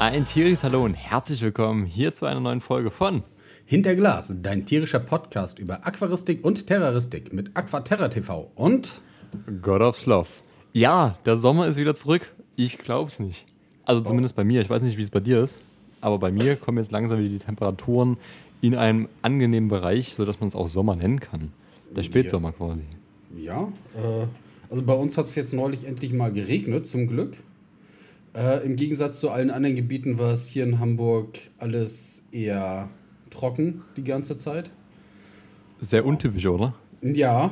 Ein tierisches Hallo und herzlich willkommen hier zu einer neuen Folge von Hinter Glas, dein tierischer Podcast über Aquaristik und Terroristik mit Aquaterra TV und God of Love. Ja, der Sommer ist wieder zurück. Ich glaub's nicht. Also zumindest bei mir. Ich weiß nicht, wie es bei dir ist. Aber bei mir kommen jetzt langsam wieder die Temperaturen in einem angenehmen Bereich, sodass man es auch Sommer nennen kann. Der Spätsommer quasi. Ja, äh, also bei uns hat es jetzt neulich endlich mal geregnet, zum Glück. Äh, Im Gegensatz zu allen anderen Gebieten war es hier in Hamburg alles eher trocken die ganze Zeit. Sehr untypisch, oder? Ja,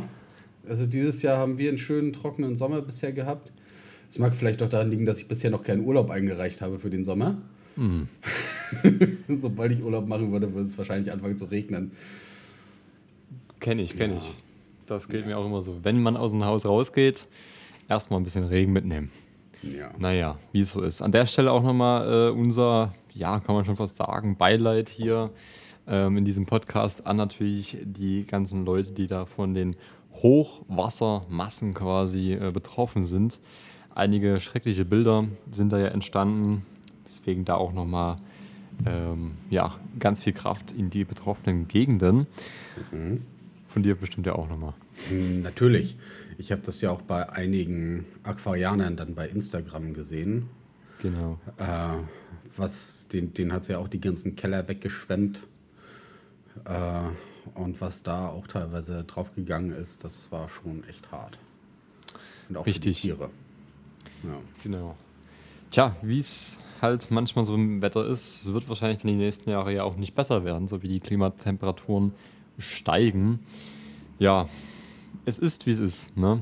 also dieses Jahr haben wir einen schönen trockenen Sommer bisher gehabt. Es mag vielleicht auch daran liegen, dass ich bisher noch keinen Urlaub eingereicht habe für den Sommer. Hm. Sobald ich Urlaub machen würde, würde es wahrscheinlich anfangen zu regnen. Kenne ich, kenne Ja. ich. Das gilt mir auch immer so. Wenn man aus dem Haus rausgeht, erstmal ein bisschen Regen mitnehmen. Ja. Naja, wie es so ist. An der Stelle auch nochmal äh, unser, ja, kann man schon fast sagen, Beileid hier ähm, in diesem Podcast an natürlich die ganzen Leute, die da von den Hochwassermassen quasi äh, betroffen sind. Einige schreckliche Bilder sind da ja entstanden. Deswegen da auch nochmal ähm, ja, ganz viel Kraft in die betroffenen Gegenden. Von dir bestimmt ja auch nochmal. Natürlich. Ich habe das ja auch bei einigen Aquarianern dann bei Instagram gesehen. Genau. Äh, was, den, den hat es ja auch die ganzen Keller weggeschwemmt. Äh, und was da auch teilweise draufgegangen ist, das war schon echt hart. Und auch Richtig. für die Tiere. Ja. Genau. Tja, wie es halt manchmal so im Wetter ist, es wird wahrscheinlich in den nächsten Jahren ja auch nicht besser werden, so wie die Klimatemperaturen steigen. Ja, es ist, wie es ist. Ne?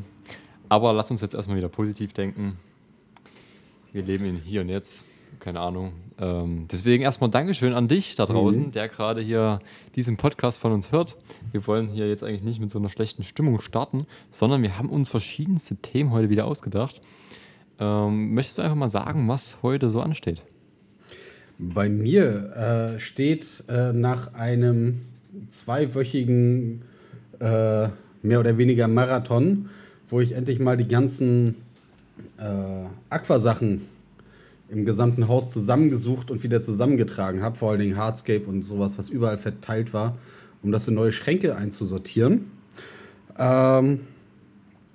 Aber lass uns jetzt erstmal wieder positiv denken. Wir leben in hier und jetzt. Keine Ahnung. Ähm, deswegen erstmal Dankeschön an dich da draußen, der gerade hier diesen Podcast von uns hört. Wir wollen hier jetzt eigentlich nicht mit so einer schlechten Stimmung starten, sondern wir haben uns verschiedenste Themen heute wieder ausgedacht. Ähm, möchtest du einfach mal sagen, was heute so ansteht? Bei mir äh, steht äh, nach einem zweiwöchigen äh, mehr oder weniger Marathon, wo ich endlich mal die ganzen äh, Aquasachen im gesamten Haus zusammengesucht und wieder zusammengetragen habe, vor allen Dingen Hardscape und sowas, was überall verteilt war, um das in neue Schränke einzusortieren. Ähm,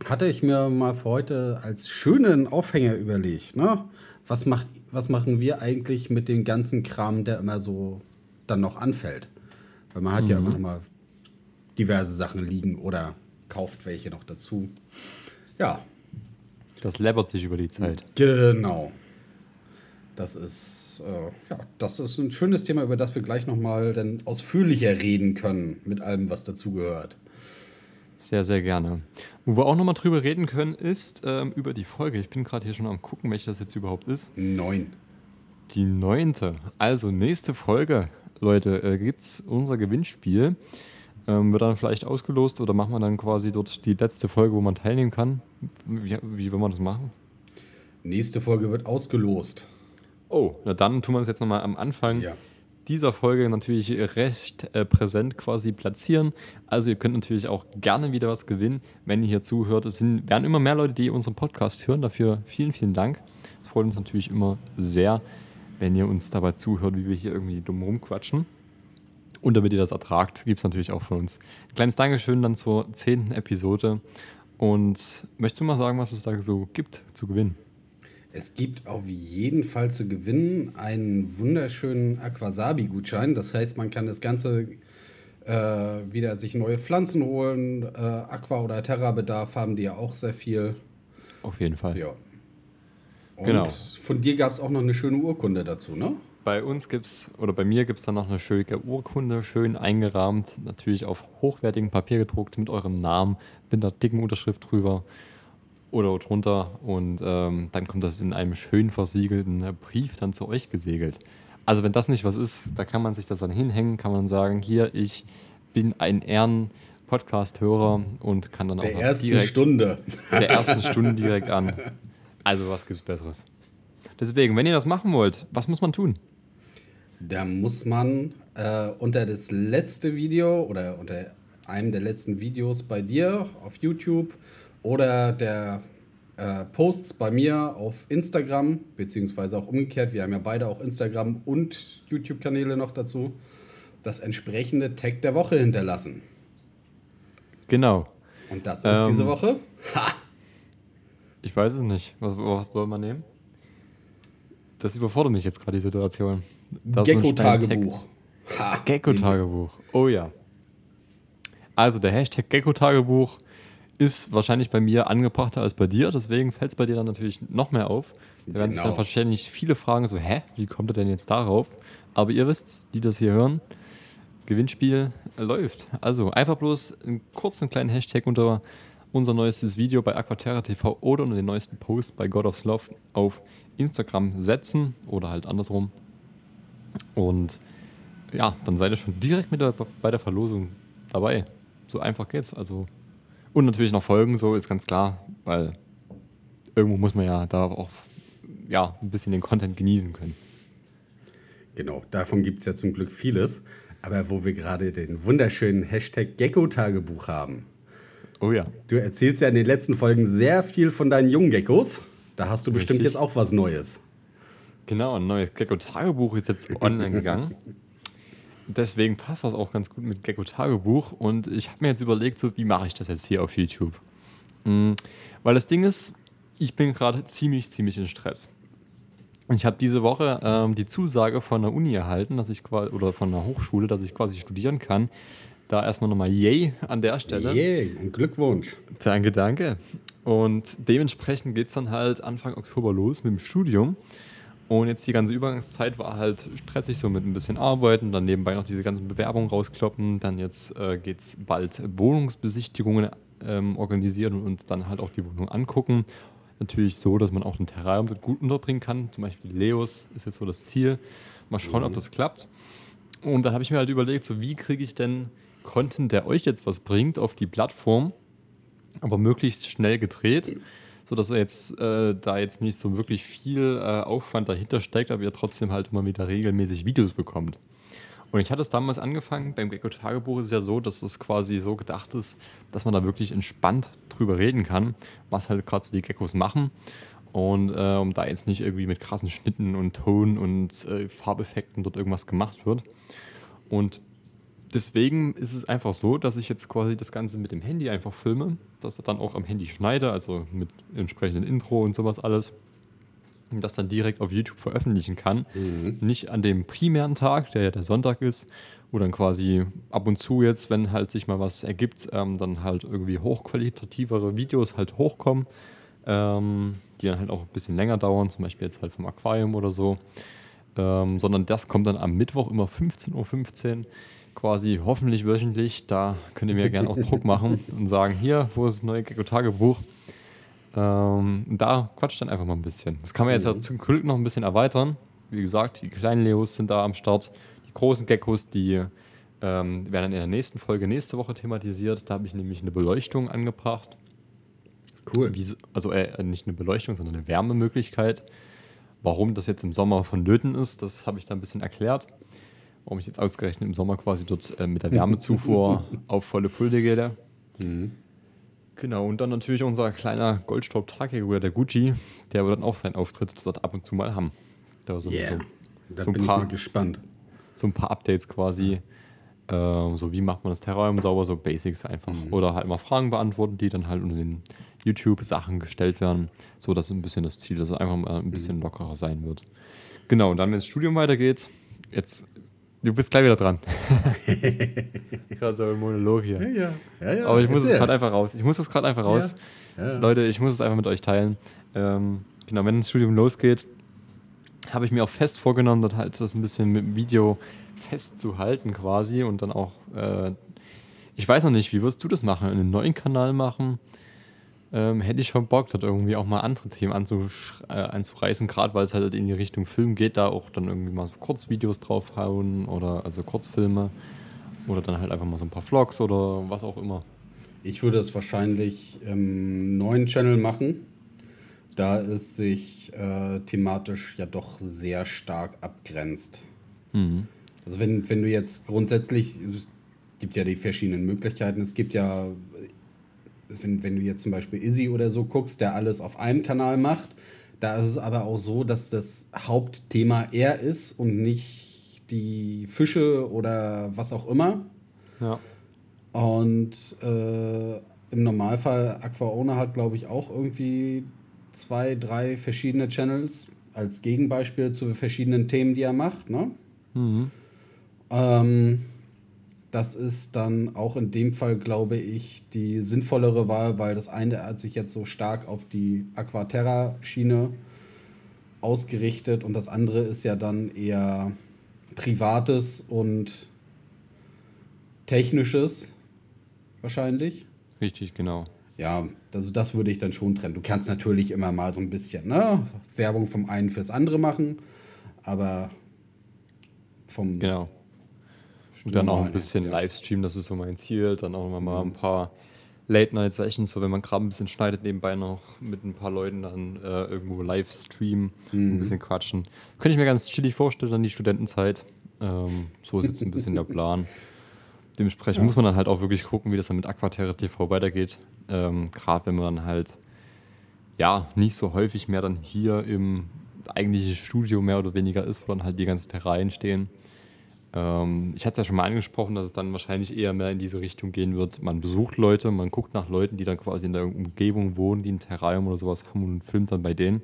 hatte ich mir mal für heute als schönen Aufhänger überlegt. Ne? Was, macht, was machen wir eigentlich mit dem ganzen Kram, der immer so dann noch anfällt? Weil man hat ja immer noch mal diverse Sachen liegen oder kauft welche noch dazu. Ja, Das läppert sich über die Zeit. genau. Das ist, äh, ja, das ist ein schönes Thema, über das wir gleich noch mal dann ausführlicher reden können, mit allem, was dazugehört. Sehr, sehr gerne. Wo wir auch nochmal drüber reden können, ist ähm, über die Folge. Ich bin gerade hier schon am gucken, welche das jetzt überhaupt ist. Neun. Die neunte. Also nächste Folge, Leute, äh, gibt es unser Gewinnspiel. Ähm, wird dann vielleicht ausgelost oder machen wir dann quasi dort die letzte Folge, wo man teilnehmen kann? Wie, wie will man das machen? Nächste Folge wird ausgelost. Oh, na dann tun wir es jetzt nochmal am Anfang Ja. dieser Folge natürlich recht äh, präsent quasi platzieren. Also ihr könnt natürlich auch gerne wieder was gewinnen, wenn ihr hier zuhört. Es sind, werden immer mehr Leute, die unseren Podcast hören. Dafür vielen, vielen Dank. Es freut uns natürlich immer sehr, wenn ihr uns dabei zuhört, wie wir hier irgendwie dumm rumquatschen. Und damit ihr das ertragt, gibt es natürlich auch von uns ein kleines Dankeschön dann zur zehnten Episode. Und möchtest du mal sagen, was es da so gibt zu gewinnen? Es gibt auf jeden Fall zu gewinnen einen wunderschönen Aquasabi-Gutschein. Das heißt, man kann das Ganze äh, wieder sich neue Pflanzen holen. Äh, Aqua- oder Terra-Bedarf haben die ja auch sehr viel. Auf jeden Fall. Ja. Und Genau. von dir gab es auch noch eine schöne Urkunde dazu, ne? Bei uns gibt's oder bei mir gibt es dann noch eine schöne Urkunde, schön eingerahmt, natürlich auf hochwertigem Papier gedruckt mit eurem Namen, mit einer dicken Unterschrift drüber oder drunter und ähm, dann kommt das in einem schön versiegelten Brief dann zu euch gesegelt. Also wenn das nicht was ist, da kann man sich das dann hinhängen, kann man sagen, hier, ich bin ein Ehren-Podcast-Hörer und kann dann auch Der ersten direkt Stunde. der ersten Stunde direkt an. Also was gibt's Besseres? Deswegen, wenn ihr das machen wollt, was muss man tun? Da muss man äh, unter das letzte Video oder unter einem der letzten Videos bei dir auf YouTube oder der äh, Posts bei mir auf Instagram, beziehungsweise auch umgekehrt. Wir haben ja beide auch Instagram und YouTube-Kanäle noch dazu. Das entsprechende Tag der Woche hinterlassen. Genau. Und das ist ähm, diese Woche? Ha! Ich weiß es nicht. Was, was wollen wir nehmen? Das überfordert mich jetzt gerade die Situation. Gecko-Tagebuch. Gecko-Tagebuch. Oh ja. Also der Hashtag Gecko-Tagebuch ist wahrscheinlich bei mir angebrachter als bei dir, deswegen fällt es bei dir dann natürlich noch mehr auf. Da werden sich dann genau. wahrscheinlich viele fragen, so, hä, wie kommt er denn jetzt darauf? Aber ihr wisst, die das hier hören, Gewinnspiel läuft. Also einfach bloß einen kurzen kleinen Hashtag unter unser neuestes Video bei Aquaterra TV oder unter den neuesten Post bei God of Love auf Instagram setzen oder halt andersrum. Und ja, dann seid ihr schon direkt mit der, bei der Verlosung dabei. So einfach geht's. Also und natürlich noch Folgen, so ist ganz klar, weil irgendwo muss man ja da auch ja, ein bisschen den Content genießen können. Genau, davon gibt es ja zum Glück vieles. Aber wo wir gerade den wunderschönen Hashtag Gecko-Tagebuch haben. Oh ja. Du erzählst ja in den letzten Folgen sehr viel von deinen jungen Geckos. Da hast du bestimmt Richtig. jetzt auch was Neues. Genau, ein neues Gecko-Tagebuch ist jetzt online gegangen. Deswegen passt das auch ganz gut mit Gecko-Tagebuch. Und ich habe mir jetzt überlegt, so, wie mache ich das jetzt hier auf YouTube? Mhm. Weil das Ding ist, ich bin gerade ziemlich, ziemlich in Stress. Ich habe diese Woche ähm, die Zusage von der Uni erhalten, dass ich quasi, oder von der Hochschule, dass ich quasi studieren kann. Da erstmal nochmal yay an der Stelle. Yay, ein Glückwunsch. Danke, danke. Und dementsprechend geht es dann halt Anfang Oktober los mit dem Studium. Und jetzt die ganze Übergangszeit war halt stressig, so mit ein bisschen Arbeiten, dann nebenbei noch diese ganzen Bewerbungen rauskloppen. Dann jetzt äh, geht es bald Wohnungsbesichtigungen ähm, organisieren und dann halt auch die Wohnung angucken. Natürlich so, dass man auch ein Terrarium dort gut unterbringen kann. Zum Beispiel Leos ist jetzt so das Ziel. Mal schauen, mhm. ob das klappt. Und dann habe ich mir halt überlegt, so wie kriege ich denn Content, der euch jetzt was bringt, auf die Plattform, aber möglichst schnell gedreht sodass er jetzt äh, da jetzt nicht so wirklich viel äh, Aufwand dahinter steckt, aber ihr trotzdem halt immer wieder regelmäßig Videos bekommt. Und ich hatte es damals angefangen, beim Gecko-Tagebuch ist es ja so, dass es quasi so gedacht ist, dass man da wirklich entspannt drüber reden kann, was halt gerade so die Geckos machen. Und äh, um da jetzt nicht irgendwie mit krassen Schnitten und Ton und äh, Farbeffekten dort irgendwas gemacht wird. Und deswegen ist es einfach so, dass ich jetzt quasi das Ganze mit dem Handy einfach filme, dass er dann auch am Handy schneide, also mit entsprechendem Intro und sowas alles. Und das dann direkt auf YouTube veröffentlichen kann. Mhm. Nicht an dem primären Tag, der ja der Sonntag ist, wo dann quasi ab und zu jetzt, wenn halt sich mal was ergibt, ähm, dann halt irgendwie hochqualitativere Videos halt hochkommen, ähm, die dann halt auch ein bisschen länger dauern, zum Beispiel jetzt halt vom Aquarium oder so. Ähm, sondern das kommt dann am Mittwoch immer 15.15 .15 Uhr quasi hoffentlich wöchentlich. Da könnt ihr mir gerne auch Druck machen und sagen, hier, wo ist das neue Gecko-Tagebuch? Ähm, da quatscht dann einfach mal ein bisschen. Das kann man jetzt mhm. ja zum Glück noch ein bisschen erweitern. Wie gesagt, die kleinen Leos sind da am Start. Die großen Geckos, die ähm, werden dann in der nächsten Folge nächste Woche thematisiert. Da habe ich nämlich eine Beleuchtung angebracht. Cool. Wie, also äh, nicht eine Beleuchtung, sondern eine Wärmemöglichkeit. Warum das jetzt im Sommer vonnöten ist, das habe ich da ein bisschen erklärt warum ich jetzt ausgerechnet im Sommer quasi dort äh, mit der Wärmezufuhr auf volle Pulte gehe. Mhm. Genau, und dann natürlich unser kleiner Goldstaub-Tragfigurer, der Gucci, der wird dann auch seinen Auftritt dort ab und zu mal haben. Da so, yeah. so, da so bin paar, ich mal gespannt. So ein paar Updates quasi. Äh, so wie macht man das Terrarium sauber, so Basics einfach. Mhm. Oder halt mal Fragen beantworten, die dann halt unter den YouTube-Sachen gestellt werden. So, das ist ein bisschen das Ziel, dass es einfach mal ein bisschen mhm. lockerer sein wird. Genau, und dann, wenn das Studium weitergeht, jetzt Du bist gleich wieder dran. gerade so ein Monolog hier. Ja, ja. ja, ja. Aber ich muss es gerade einfach raus. Ich muss es gerade einfach raus. Leute, ich muss es einfach mit euch teilen. Ähm, genau, wenn das Studium losgeht, habe ich mir auch fest vorgenommen, dort halt das ein bisschen mit dem Video festzuhalten quasi und dann auch, äh, ich weiß noch nicht, wie wirst du das machen? Einen neuen Kanal machen? Ähm, hätte ich schon Bock, dort irgendwie auch mal andere Themen äh, anzureißen, gerade weil es halt in die Richtung Film geht, da auch dann irgendwie mal so Kurzvideos draufhauen oder also Kurzfilme oder dann halt einfach mal so ein paar Vlogs oder was auch immer. Ich würde es wahrscheinlich im neuen Channel machen, da es sich äh, thematisch ja doch sehr stark abgrenzt. Mhm. Also wenn, wenn du jetzt grundsätzlich, es gibt ja die verschiedenen Möglichkeiten, es gibt ja wenn, wenn du jetzt zum Beispiel Izzy oder so guckst, der alles auf einem Kanal macht, da ist es aber auch so, dass das Hauptthema er ist und nicht die Fische oder was auch immer. Ja. Und äh, im Normalfall Aquaona hat, glaube ich, auch irgendwie zwei, drei verschiedene Channels als Gegenbeispiel zu verschiedenen Themen, die er macht. Ne? Mhm. Ähm, das ist dann auch in dem Fall, glaube ich, die sinnvollere Wahl, weil das eine hat sich jetzt so stark auf die Aquaterra-Schiene ausgerichtet und das andere ist ja dann eher privates und technisches wahrscheinlich. Richtig, genau. Ja, also das würde ich dann schon trennen. Du kannst natürlich immer mal so ein bisschen ne, Werbung vom einen fürs andere machen, aber vom Genau. Und dann auch ein bisschen Livestream, das ist so mein Ziel. Dann auch noch mal ein paar Late-Night-Sessions, so wenn man gerade ein bisschen schneidet, nebenbei noch mit ein paar Leuten dann äh, irgendwo Livestream, ein bisschen quatschen. Könnte ich mir ganz chillig vorstellen, dann die Studentenzeit. Ähm, so ist jetzt ein bisschen der Plan. Dementsprechend muss man dann halt auch wirklich gucken, wie das dann mit Aquaterra TV weitergeht. Ähm, gerade wenn man dann halt ja nicht so häufig mehr dann hier im eigentlichen Studio mehr oder weniger ist, wo dann halt die ganzen Terrain stehen. Ähm, ich hatte es ja schon mal angesprochen, dass es dann wahrscheinlich eher mehr in diese Richtung gehen wird. Man besucht Leute, man guckt nach Leuten, die dann quasi in der Umgebung wohnen, die ein Terrarium oder sowas haben und filmt dann bei denen.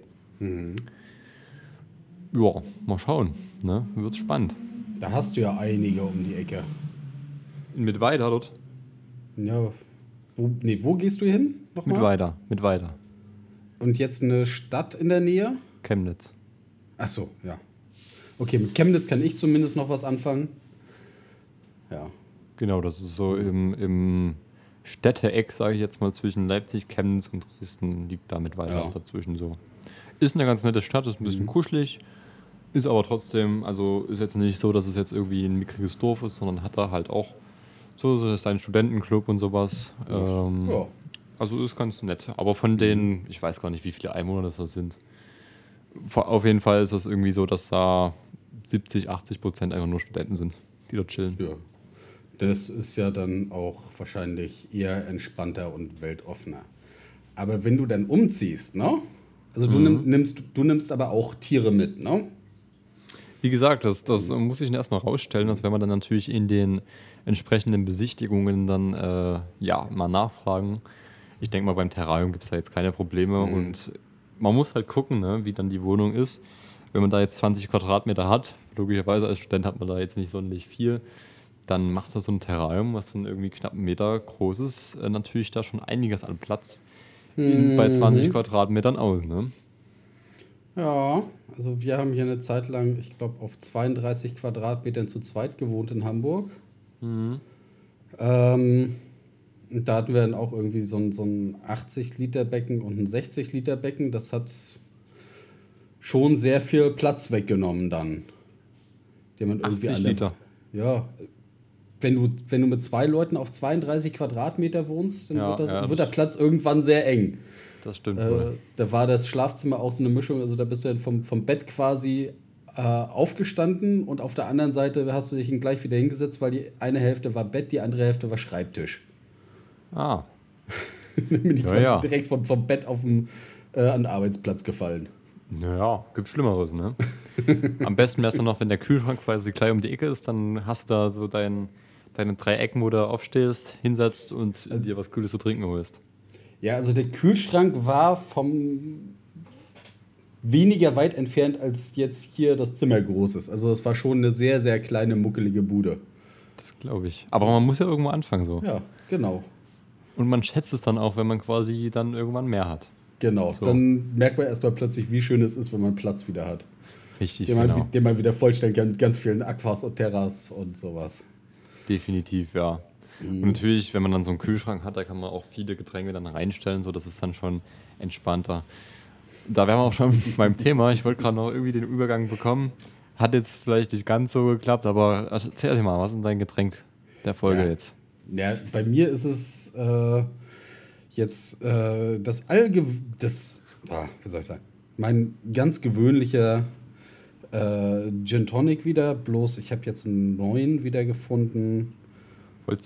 Ja, mal schauen. Ne? Wird spannend. Da hast du ja einige um die Ecke. Mit weiter dort. Ja, wo, nee, wo gehst du hin? Mit Nochmal? weiter, mit weiter. Und jetzt eine Stadt in der Nähe? Chemnitz. Ach so, ja. Okay, mit Chemnitz kann ich zumindest noch was anfangen. Ja. Genau, das ist so im, im Städteeck, sage ich jetzt mal, zwischen Leipzig, Chemnitz und Dresden liegt damit weiter Ja. dazwischen so. Ist eine ganz nette Stadt, ist ein bisschen kuschelig, ist aber trotzdem, also ist jetzt nicht so, dass es jetzt irgendwie ein mickriges Dorf ist, sondern hat da halt auch so, so seinen Studentenclub und sowas. Ähm, ja. Also ist ganz nett. Aber von den, ich weiß gar nicht, wie viele Einwohner das da sind. Auf jeden Fall ist das irgendwie so, dass da 70, 80 Prozent einfach nur Studenten sind, die dort chillen. ja. Das ist ja dann auch wahrscheinlich eher entspannter und weltoffener. Aber wenn du dann umziehst, ne? Also du, nimm, nimmst, du nimmst aber auch Tiere mit, ne? Wie gesagt, das, das muss ich erst noch rausstellen, dass wenn wir dann natürlich in den entsprechenden Besichtigungen dann äh, ja mal nachfragen. Ich denke mal, beim Terrarium gibt es da jetzt keine Probleme und man muss halt gucken, ne, wie dann die Wohnung ist. Wenn man da jetzt 20 Quadratmeter hat, logischerweise als Student hat man da jetzt nicht sonderlich viel, dann macht das so ein Terrarium, was dann irgendwie knapp einen Meter groß ist, äh, natürlich da schon einiges an Platz in, bei 20 Quadratmetern aus. Ne? Ja, also wir haben hier eine Zeit lang, ich glaube, auf 32 Quadratmetern zu zweit gewohnt in Hamburg. Ähm, und da hatten wir dann auch irgendwie so ein, so ein 80-Liter-Becken und ein 60-Liter-Becken. Das hat schon sehr viel Platz weggenommen dann. Den man irgendwie 80 alle- Liter. Ja. Wenn du, wenn du mit zwei Leuten auf 32 Quadratmeter wohnst, dann Ja, wird, das, ja, wird der Platz irgendwann sehr eng. Das stimmt Äh, da war das Schlafzimmer auch so eine Mischung, also da bist du dann vom, vom Bett quasi äh, aufgestanden und auf der anderen Seite hast du dich gleich wieder hingesetzt, weil die eine Hälfte war Bett, die andere Hälfte war Schreibtisch. Ah, Bin ich Ja, quasi ja. direkt vom, vom Bett auf den, äh, an den Arbeitsplatz gefallen. Naja, gibt Schlimmeres, ne? Am besten wäre es dann noch, wenn der Kühlschrank quasi gleich um die Ecke ist, dann hast du da so dein, deine drei Ecken, wo du aufstehst, hinsetzt und dir was Cooles zu trinken holst. Ja, also der Kühlschrank war vom weniger weit entfernt, als jetzt hier das Zimmer groß ist. Also es war schon eine sehr, sehr kleine, muckelige Bude. Das glaube ich. Aber man muss ja irgendwo anfangen so. Ja, genau. Und man schätzt es dann auch, wenn man quasi dann irgendwann mehr hat. Genau. So. Dann merkt man erstmal plötzlich, wie schön es ist, wenn man Platz wieder hat. Richtig, den, man, genau. den man wieder vollstellen kann mit ganz vielen Aquas und Terras und sowas. Definitiv, ja. Und natürlich, wenn man dann so einen Kühlschrank hat, da kann man auch viele Getränke dann reinstellen, so das ist dann schon entspannter. Da wären wir auch schon beim Thema. Ich wollte gerade noch irgendwie den Übergang bekommen. Hat jetzt vielleicht nicht ganz so geklappt, aber erzähl dir mal, was ist dein Getränk der Folge Ja. jetzt? Ja, bei mir ist es äh, jetzt äh, das allge... Das, ah, wie soll ich sagen? Mein ganz gewöhnlicher äh, Gin Tonic wieder, bloß ich habe jetzt einen neuen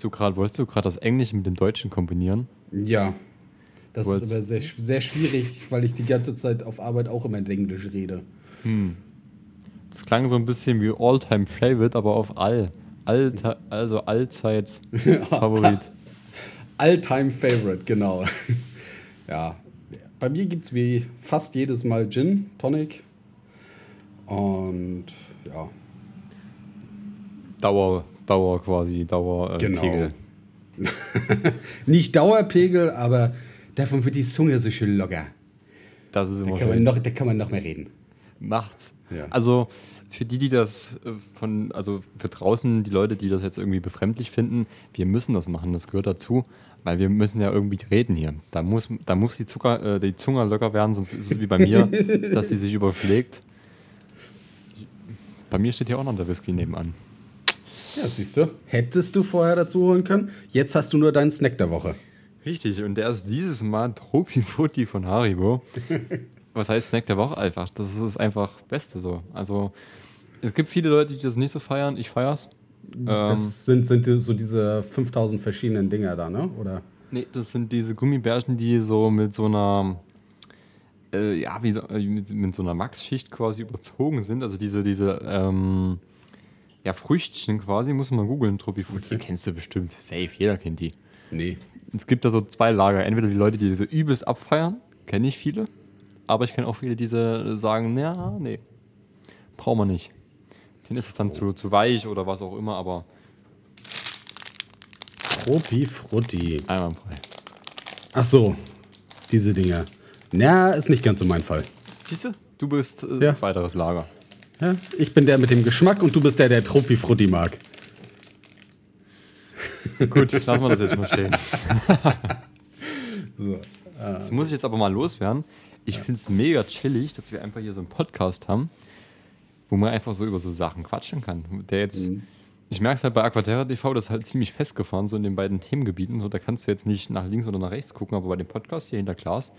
du gerade wolltest du gerade das Englische mit dem Deutschen kombinieren? Ja, Das ist aber sehr, sehr schwierig, weil ich die ganze Zeit auf Arbeit auch immer in Englisch rede. Das klang so ein bisschen wie All-Time Favorite, aber auf all. Alter, also allzeit Favorit. All-time Favorite, genau. ja, bei mir gibt es wie fast jedes Mal Gin, Tonic. Und ja, Dauer, Dauer quasi, Dauer äh, Genau. Pegel. nicht Dauerpegel, aber davon wird die Zunge so schön locker. Das ist Da immer kann, man schön. noch, da kann man noch mehr reden. Macht's. Ja. Also für die, die das äh, von, also für draußen, die Leute, die das jetzt irgendwie befremdlich finden, wir müssen das machen, das gehört dazu, weil wir müssen ja irgendwie reden hier. Da muss, da muss die, Zucker, äh, die Zunge locker werden, sonst ist es wie bei mir, dass sie sich überschlägt. Bei mir steht hier auch noch der Whisky nebenan. Ja, siehst du. Hättest du vorher dazu holen können. Jetzt hast du nur deinen Snack der Woche. Richtig, und der ist dieses Mal Tropi Frutti von Haribo. Was heißt Snack der Woche einfach? Das ist einfach Beste so. Also, es gibt viele Leute, die das nicht so feiern. Ich feier's. Ähm, Das sind, sind die- so diese 5000 verschiedenen Dinger da, ne? Oder? nee, das sind diese Gummibärchen, die so mit so einer, äh, ja, wie äh, mit, mit so einer Max-Schicht quasi überzogen sind. Also diese, diese, ähm, ja, Früchtchen quasi, muss man googeln, Tropi Frutti. Kennst du bestimmt. Safe, jeder kennt die. Nee. Es gibt da so zwei Lager. Entweder die Leute, die diese übelst abfeiern, kenne ich viele. Aber ich kenne auch viele, die sagen, ja, nee, brauchen wir nicht. Denen ist es dann zu, zu weich oder was auch immer, aber Tropi Frutti. einwandfrei. Ach so, diese Dinger. Na, ist nicht ganz so mein Fall. Siehst du? Du bist äh, Ja. zweiteres Lager. Ja, ich bin der mit dem Geschmack und du bist der, der Tropi Frutti mag. Gut, lassen wir das jetzt mal stehen. So. Das muss ich jetzt aber mal loswerden. Ich finde es mega chillig, dass wir einfach hier so einen Podcast haben, wo man einfach so über so Sachen quatschen kann. Der jetzt, ich merke es halt bei Aquaterra TV, das ist halt ziemlich festgefahren, so in den beiden Themengebieten. So, da kannst du jetzt nicht nach links oder nach rechts gucken, aber bei dem Podcast hier hinter Glas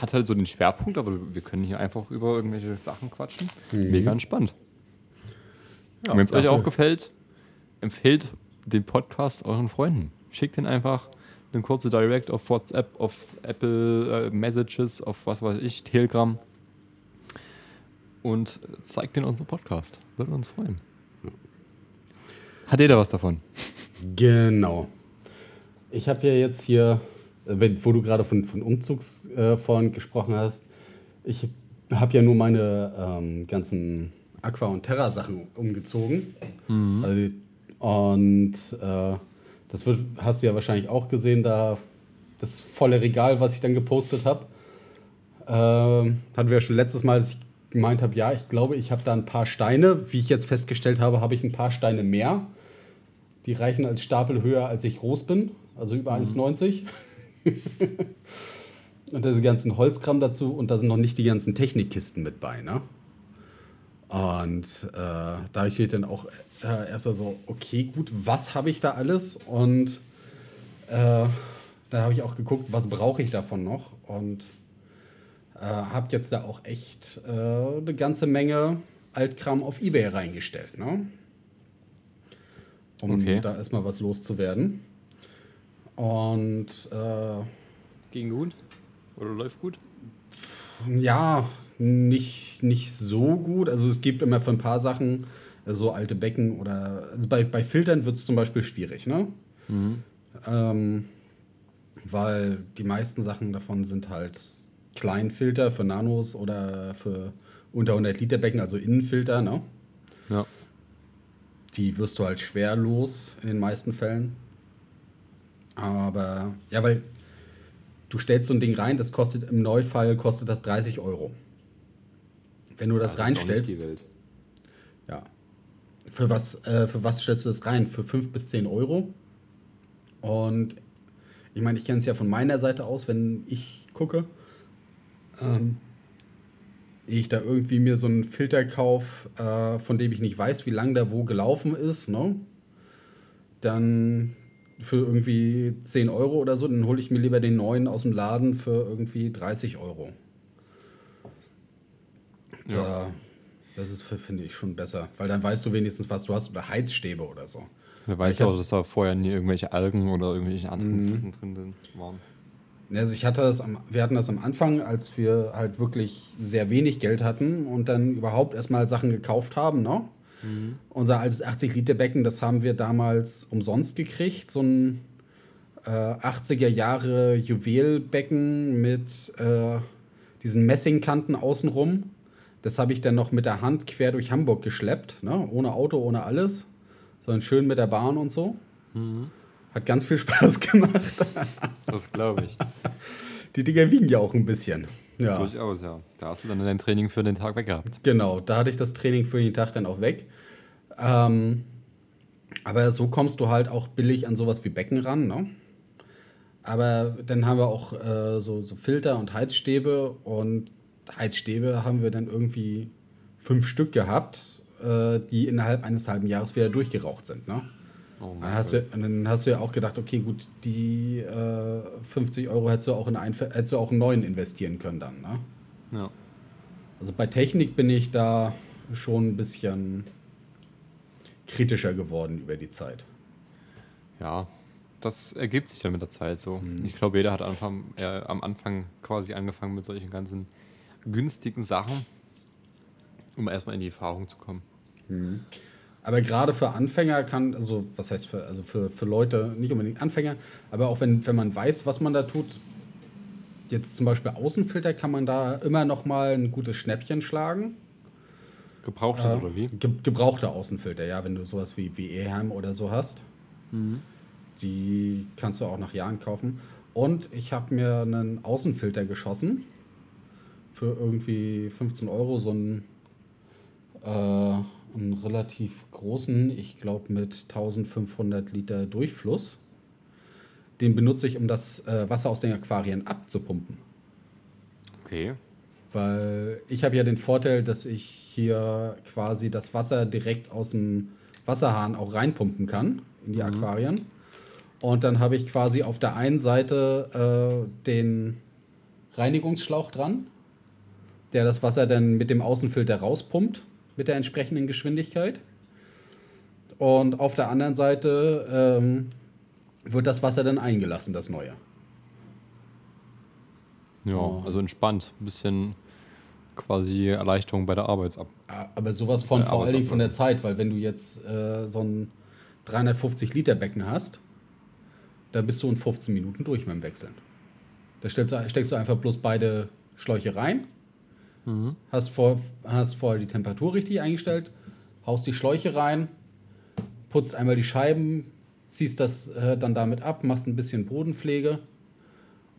hat halt so den Schwerpunkt, aber wir können hier einfach über irgendwelche Sachen quatschen. Mega entspannt. Und wenn es euch auch gefällt, empfehlt den Podcast euren Freunden. Schickt den einfach eine kurze Direct auf WhatsApp, auf Apple äh, Messages, auf was weiß ich, Telegram und zeigt den unseren Podcast. Würde uns freuen. Hat jeder was davon? Genau. Ich habe ja jetzt hier, äh, wo du gerade von, von Umzugsfonds äh, gesprochen hast, ich habe ja nur meine ähm, ganzen Aqua- und Terra-Sachen umgezogen. Also, die- und äh, das wird, hast du ja wahrscheinlich auch gesehen, da das volle Regal, was ich dann gepostet habe. Ähm, hatten wir ja schon letztes Mal, als ich gemeint habe, ja, ich glaube, ich habe da ein paar Steine. Wie ich jetzt festgestellt habe, habe ich ein paar Steine mehr. Die reichen als Stapel höher, als ich groß bin, also über 1,90. und diese ganzen Holzkram dazu und da sind noch nicht die ganzen Technikkisten mit bei, ne? Und äh, da habe ich dann auch äh, erst mal so, okay, gut, was habe ich da alles? Und äh, da habe ich auch geguckt, was brauche ich davon noch? Und äh, habe jetzt da auch echt äh, eine ganze Menge Altkram auf Ebay reingestellt, ne? Um Okay. da erstmal was loszuwerden. Und äh, Ging gut? Oder läuft gut? ja, nicht, nicht so gut. Also es gibt immer für ein paar Sachen äh, so alte Becken oder also bei, bei Filtern wird es zum Beispiel schwierig, ne? Ähm, weil die meisten Sachen davon sind halt Kleinfilter für Nanos oder für unter 100 Liter Becken, also Innenfilter, ne? Ja. Die wirst du halt schwer los in den meisten Fällen. Aber ja, weil du stellst so ein Ding rein, das kostet im Neufall kostet das 30 Euro. Wenn du das reinstellst, ja. Für was, äh, für was stellst du das rein? Für 5 bis 10 Euro. Und ich meine, ich kenne es ja von meiner Seite aus, wenn ich gucke. Ähm, ich da irgendwie mir so einen Filter kaufe, äh, von dem ich nicht weiß, wie lang der wo gelaufen ist, ne? Dann für irgendwie 10 Euro oder so, dann hole ich mir lieber den neuen aus dem Laden für irgendwie 30 Euro. Ja. Da, das ist, finde ich, schon besser, weil dann weißt du wenigstens, was du hast oder Heizstäbe oder so. Wer weiß hab- auch, dass da vorher nie irgendwelche Algen oder irgendwelche anderen Sachen drin waren. Also ich hatte das am, wir hatten das am Anfang, als wir halt wirklich sehr wenig Geld hatten und dann überhaupt erstmal Sachen gekauft haben, ne? Mhm. Unser altes 80 Liter Becken, das haben wir damals umsonst gekriegt, so ein äh, 80er Jahre Juwelbecken mit äh, diesen Messingkanten außenrum. Das habe ich dann noch mit der Hand quer durch Hamburg geschleppt, ne? ohne Auto, ohne alles, sondern schön mit der Bahn und so. Mhm. Hat ganz viel Spaß gemacht. das glaube ich. Die Dinger wiegen ja auch ein bisschen. Ja. Durchaus, ja. Da hast du dann dein Training für den Tag weg gehabt. Genau, da hatte ich das Training für den Tag dann auch weg. Ähm, aber so kommst du halt auch billig an sowas wie Becken ran, ne? Aber dann haben wir auch äh, so, so Filter und Heizstäbe und Heizstäbe haben wir dann irgendwie fünf Stück gehabt, äh, die innerhalb eines halben Jahres wieder durchgeraucht sind. Ne? Oh dann, hast du, dann hast du ja auch gedacht, okay, gut, die äh, 50 Euro hättest du, auch in ein, hättest du auch einen neuen investieren können dann. Ne? Ja. Also bei Technik bin ich da schon ein bisschen kritischer geworden über die Zeit. Ja, das ergibt sich ja mit der Zeit so. Mhm. Ich glaube, jeder hat Anfang, äh, am Anfang quasi angefangen mit solchen ganzen günstigen Sachen, um erstmal in die Erfahrung zu kommen. Mhm. Aber gerade für Anfänger kann, also was heißt für, also für, für Leute, nicht unbedingt Anfänger, aber auch wenn, wenn man weiß, was man da tut, jetzt zum Beispiel Außenfilter, kann man da immer noch mal ein gutes Schnäppchen schlagen. Gebrauchtes äh, oder wie? Ge gebrauchte Außenfilter, ja, wenn du sowas wie, wie Ehem oder so hast. Mhm. Die kannst du auch nach Jahren kaufen. Und ich habe mir einen Außenfilter geschossen für irgendwie 15 Euro, so einen, äh, einen relativ großen, ich glaube mit 1500 Liter Durchfluss. Den benutze ich, um das äh, Wasser aus den Aquarien abzupumpen. Okay. Weil ich habe ja den Vorteil, dass ich hier quasi das Wasser direkt aus dem Wasserhahn auch reinpumpen kann in die mhm. Aquarien. Und dann habe ich quasi auf der einen Seite äh, den Reinigungsschlauch dran, der das Wasser dann mit dem Außenfilter rauspumpt mit der entsprechenden Geschwindigkeit. Und auf der anderen Seite ähm, wird das Wasser dann eingelassen, das neue. Ja, also entspannt. Ein bisschen quasi Erleichterung bei der Arbeit ab. Aber sowas von vor allen Dingen von der Zeit, weil wenn du jetzt äh, so ein 350 Liter Becken hast, da bist du in 15 Minuten durch dem Wechseln. Da steckst du einfach bloß beide Schläuche rein, mhm. hast, vor, hast vorher die Temperatur richtig eingestellt, haust die Schläuche rein, putzt einmal die Scheiben, ziehst das äh, dann damit ab, machst ein bisschen Bodenpflege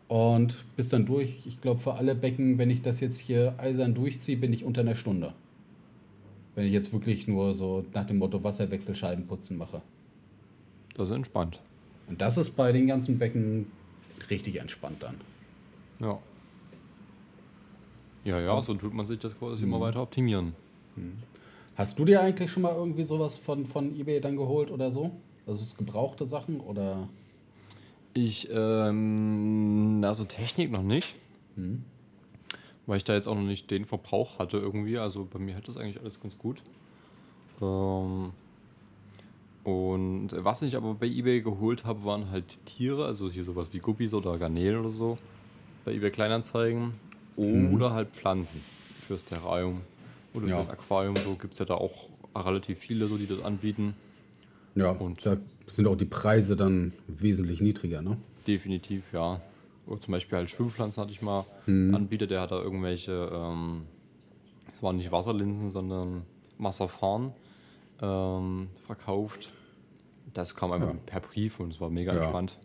und bist dann durch. Ich glaube, für alle Becken, wenn ich das jetzt hier eisern durchziehe, bin ich unter einer Stunde. Wenn ich jetzt wirklich nur so nach dem Motto Wasserwechselscheiben putzen mache. Das ist entspannt. Und das ist bei den ganzen Becken richtig entspannt dann. Ja. Ja, ja, so tut man sich das quasi mhm. immer weiter optimieren. Mhm. Hast du dir eigentlich schon mal irgendwie sowas von, von eBay dann geholt oder so? Also es gebrauchte Sachen oder? Ich, ähm, also Technik noch nicht. Mhm. Weil ich da jetzt auch noch nicht den Verbrauch hatte irgendwie. Also bei mir hält das eigentlich alles ganz gut. Ähm, und was ich aber bei eBay geholt habe, waren halt Tiere, also hier sowas wie Guppies oder Garnelen oder so, bei eBay Kleinanzeigen. Mhm. Oder halt Pflanzen fürs Terrarium oder ja. fürs Aquarium. So gibt es ja da auch relativ viele, so, die das anbieten. Ja, und da sind auch die Preise dann wesentlich niedriger, ne? Definitiv, ja. Oder zum Beispiel halt Schwimmpflanzen hatte ich mal mhm. Anbieter, der hat da irgendwelche, ähm, es waren nicht Wasserlinsen, sondern Wasserfarn ähm, verkauft. Das kam einfach ja. per Brief und es war mega ja. entspannt.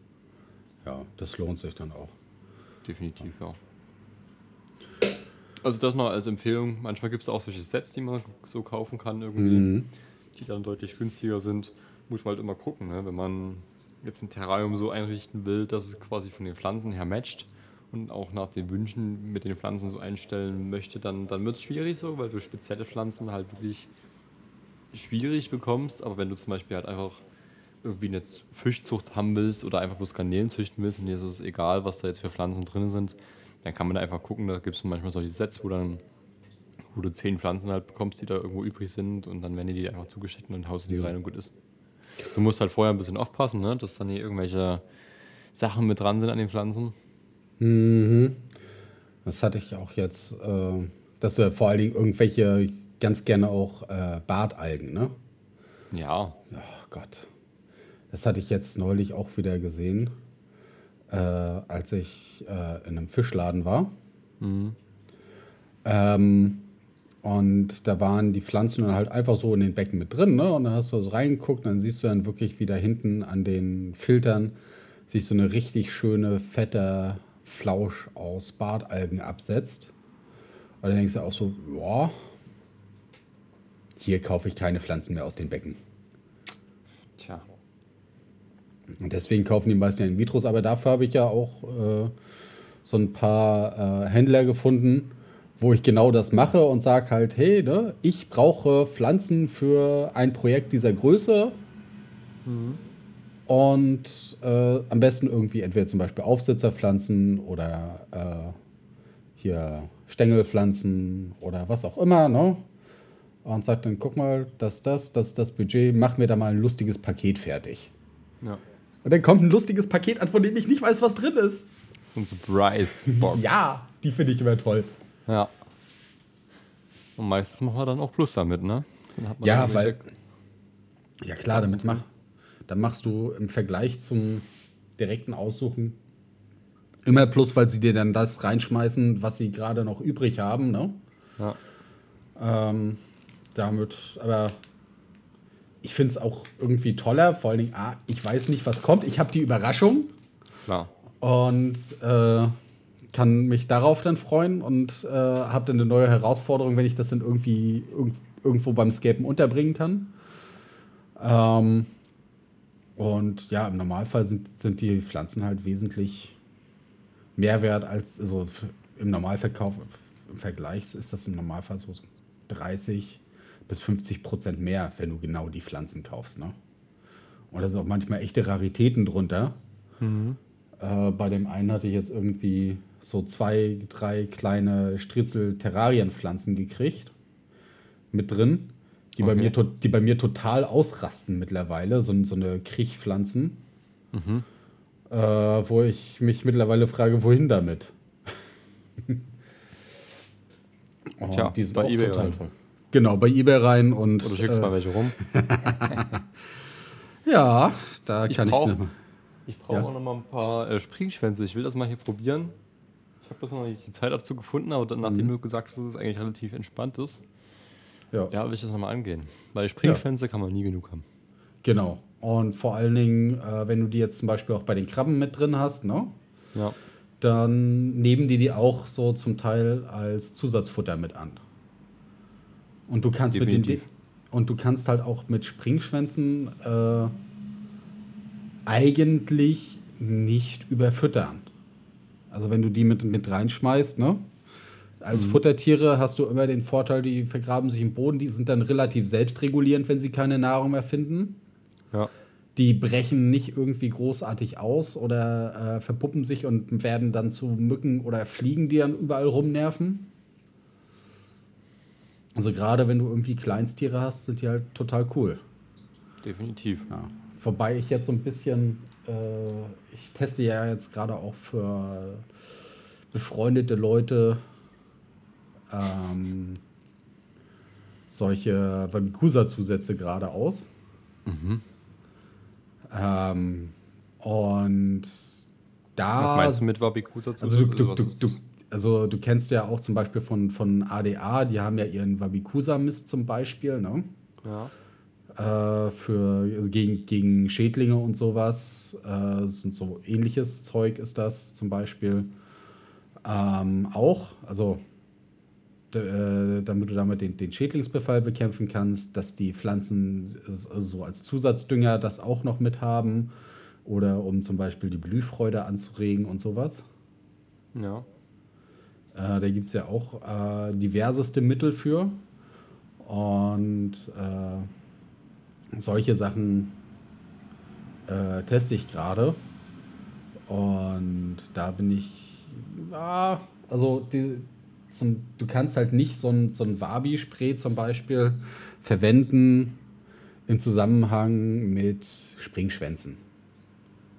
Ja, das lohnt sich dann auch. Definitiv, ja. Also das noch als Empfehlung. Manchmal gibt es auch solche Sets, die man so kaufen kann irgendwie, mhm. die dann deutlich günstiger sind. Muss man halt immer gucken, ne? wenn man jetzt ein Terrarium so einrichten will, dass es quasi von den Pflanzen her matcht und auch nach den Wünschen mit den Pflanzen so einstellen möchte, dann, dann wird es schwierig so, weil du spezielle Pflanzen halt wirklich schwierig bekommst, aber wenn du zum Beispiel halt einfach irgendwie eine Fischzucht haben willst oder einfach bloß Garnelen züchten willst und dir ist es egal, was da jetzt für Pflanzen drin sind, dann kann man da einfach gucken, da gibt es manchmal solche Sets, wo dann wo du zehn Pflanzen halt bekommst, die da irgendwo übrig sind und dann werden die einfach zugeschickt und haust du die rein und gut ist. Du musst halt vorher ein bisschen aufpassen, ne? dass dann hier irgendwelche Sachen mit dran sind an den Pflanzen. Mhm. Das hatte ich auch jetzt, äh, dass du vor allen Dingen irgendwelche, ganz gerne auch äh, Bartalgen, ne? Ja. Oh Gott. Das hatte ich jetzt neulich auch wieder gesehen, äh, als ich äh, in einem Fischladen war. Ähm, und da waren die Pflanzen dann halt einfach so in den Becken mit drin, ne? Und dann hast du so reingeguckt, und dann siehst du dann wirklich, wie da hinten an den Filtern sich so eine richtig schöne, fette Flausch aus Bartalgen absetzt. Und dann denkst du auch so, ja, hier kaufe ich keine Pflanzen mehr aus den Becken. Tja. Und deswegen kaufen die meisten ja In-Vitros, aber dafür habe ich ja auch äh, so ein paar äh, Händler gefunden, wo ich genau das mache und sage halt, hey, ne, ich brauche Pflanzen für ein Projekt dieser Größe. Und äh, am besten irgendwie entweder zum Beispiel Aufsitzerpflanzen oder äh, hier Stängelpflanzen oder was auch immer, ne? Und sagt dann, guck mal, das, das, das, das Budget, mach mir da mal ein lustiges Paket fertig. Ja. Und dann kommt ein lustiges Paket an, von dem ich nicht weiß, was drin ist. So ein Surprise-Box. Ja, die finde ich immer toll. Ja. Und meistens machen wir dann auch Plus damit, ne? Dann hat man Ja, weil. Ja, klar, damit mach, dann machst du im Vergleich zum direkten Aussuchen immer plus, weil sie dir dann das reinschmeißen, was sie gerade noch übrig haben. Ne? Ja. Ähm, damit, aber ich finde es auch irgendwie toller. Vor allen Dingen, ah, ich weiß nicht, was kommt. Ich habe die Überraschung Klar. und äh, kann mich darauf dann freuen und äh, habe dann eine neue Herausforderung, wenn ich das dann irgendwie irg irgendwo beim Scapen unterbringen kann. Ähm, und ja, im Normalfall sind, sind die Pflanzen halt wesentlich mehr wert als, also im Normalverkauf, im Vergleich ist das im Normalfall so 30 bis 50 Prozent mehr, wenn du genau die Pflanzen kaufst. Ne? Und da sind auch manchmal echte Raritäten drunter. Äh, bei dem einen hatte ich jetzt irgendwie so zwei, drei kleine Striezel-Terrarienpflanzen gekriegt. Mit drin. Die, bei Okay. mir, to- die bei mir total ausrasten mittlerweile. So, so eine Kriechpflanzen. Äh, wo ich mich mittlerweile frage, wohin damit? oh, Tja, die sind bei auch eBay total toll. Genau, bei eBay rein und. Oder schickst mal äh, welche rum. ja, da Ich kann brauch- ich. nicht- Ich brauche Ja. auch noch mal ein paar äh, Springschwänze. Ich will das mal hier probieren. Ich habe das noch nicht die Zeit dazu gefunden, aber dann, nachdem du gesagt hast, dass es eigentlich relativ entspannt ist, Ja. ja, will ich das nochmal angehen. Weil Springschwänze kann man nie genug haben. Genau. Und vor allen Dingen, äh, wenn du die jetzt zum Beispiel auch bei den Krabben mit drin hast, ne? Ja. dann nehmen die die auch so zum Teil als Zusatzfutter mit an. Und du kannst mit den Definitiv. Und du kannst halt auch mit Springschwänzen äh, eigentlich nicht überfüttern. Also wenn du die mit, mit reinschmeißt, ne? Als Futtertiere hast du immer den Vorteil, die vergraben sich im Boden, die sind dann relativ selbstregulierend, wenn sie keine Nahrung mehr finden. Ja. Die brechen nicht irgendwie großartig aus oder äh, verpuppen sich und werden dann zu Mücken oder Fliegen, die dann überall rumnerven. Also gerade wenn du irgendwie Kleinstiere hast, sind die halt total cool. Definitiv. Ja. Wobei ich jetzt so ein bisschen, äh, ich teste ja jetzt gerade auch für befreundete Leute ähm, solche Wamikusa-Zusätze gerade aus. Ähm, und da. Was meinst du mit Wabikuta? Also du, du, du, du, also du kennst ja auch zum Beispiel von, von ADA, die haben ja ihren Wabikusa-Mist zum Beispiel, ne? Ja. äh, für also gegen, gegen Schädlinge und sowas. Äh, sind so ähnliches Zeug ist das zum Beispiel ähm, auch. Also äh, damit du damit den, den Schädlingsbefall bekämpfen kannst, dass die Pflanzen so als Zusatzdünger das auch noch mit haben oder um zum Beispiel die Blühfreude anzuregen und sowas. Ja. Äh, da gibt es ja auch äh, diverseste Mittel für. Und äh, solche Sachen teste ich gerade. Und da bin ich. Ja, also die, zum, du kannst halt nicht so ein, so ein Wabi-Spray zum Beispiel verwenden im Zusammenhang mit Springschwänzen.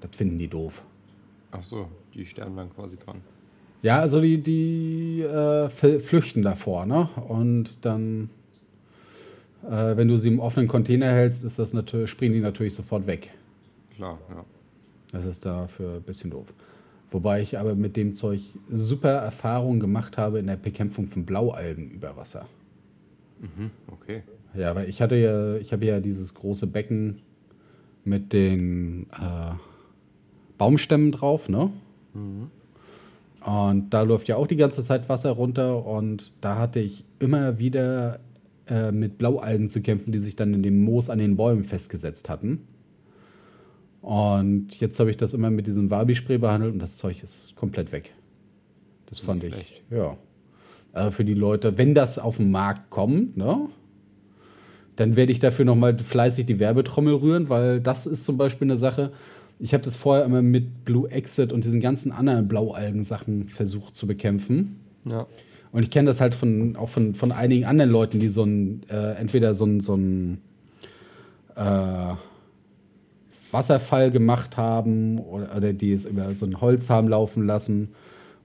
Das finden die doof. Ach so. Die sterben dann quasi dran. Ja, also die, die äh, flüchten davor, ne? Und dann, äh, wenn du sie im offenen Container hältst, ist das natürlich, springen die natürlich sofort weg. Klar, ja. Das ist dafür ein bisschen doof. Wobei ich aber mit dem Zeug super Erfahrungen gemacht habe in der Bekämpfung von Blaualgen über Wasser. Mhm, okay. Ja, weil ich hatte ja, ich habe ja dieses große Becken mit den äh, Baumstämmen drauf, ne? Mhm. Und da läuft ja auch die ganze Zeit Wasser runter und da hatte ich immer wieder äh, mit Blaualgen zu kämpfen, die sich dann in dem Moos an den Bäumen festgesetzt hatten. Und jetzt habe ich das immer mit diesem Wabi-Spray behandelt und das Zeug ist komplett weg. Das fand ich, schlecht. ja. Also für die Leute, wenn das auf den Markt kommt, ne, dann werde ich dafür nochmal fleißig die Werbetrommel rühren, weil das ist zum Beispiel eine Sache, ich habe das vorher immer mit Blue Exit und diesen ganzen anderen Blaualgen-Sachen versucht zu bekämpfen. Ja. Und ich kenne das halt von, auch von, von einigen anderen Leuten, die so ein, äh, entweder so ein, so ein äh, Wasserfall gemacht haben oder, oder, die es über so ein Holz haben laufen lassen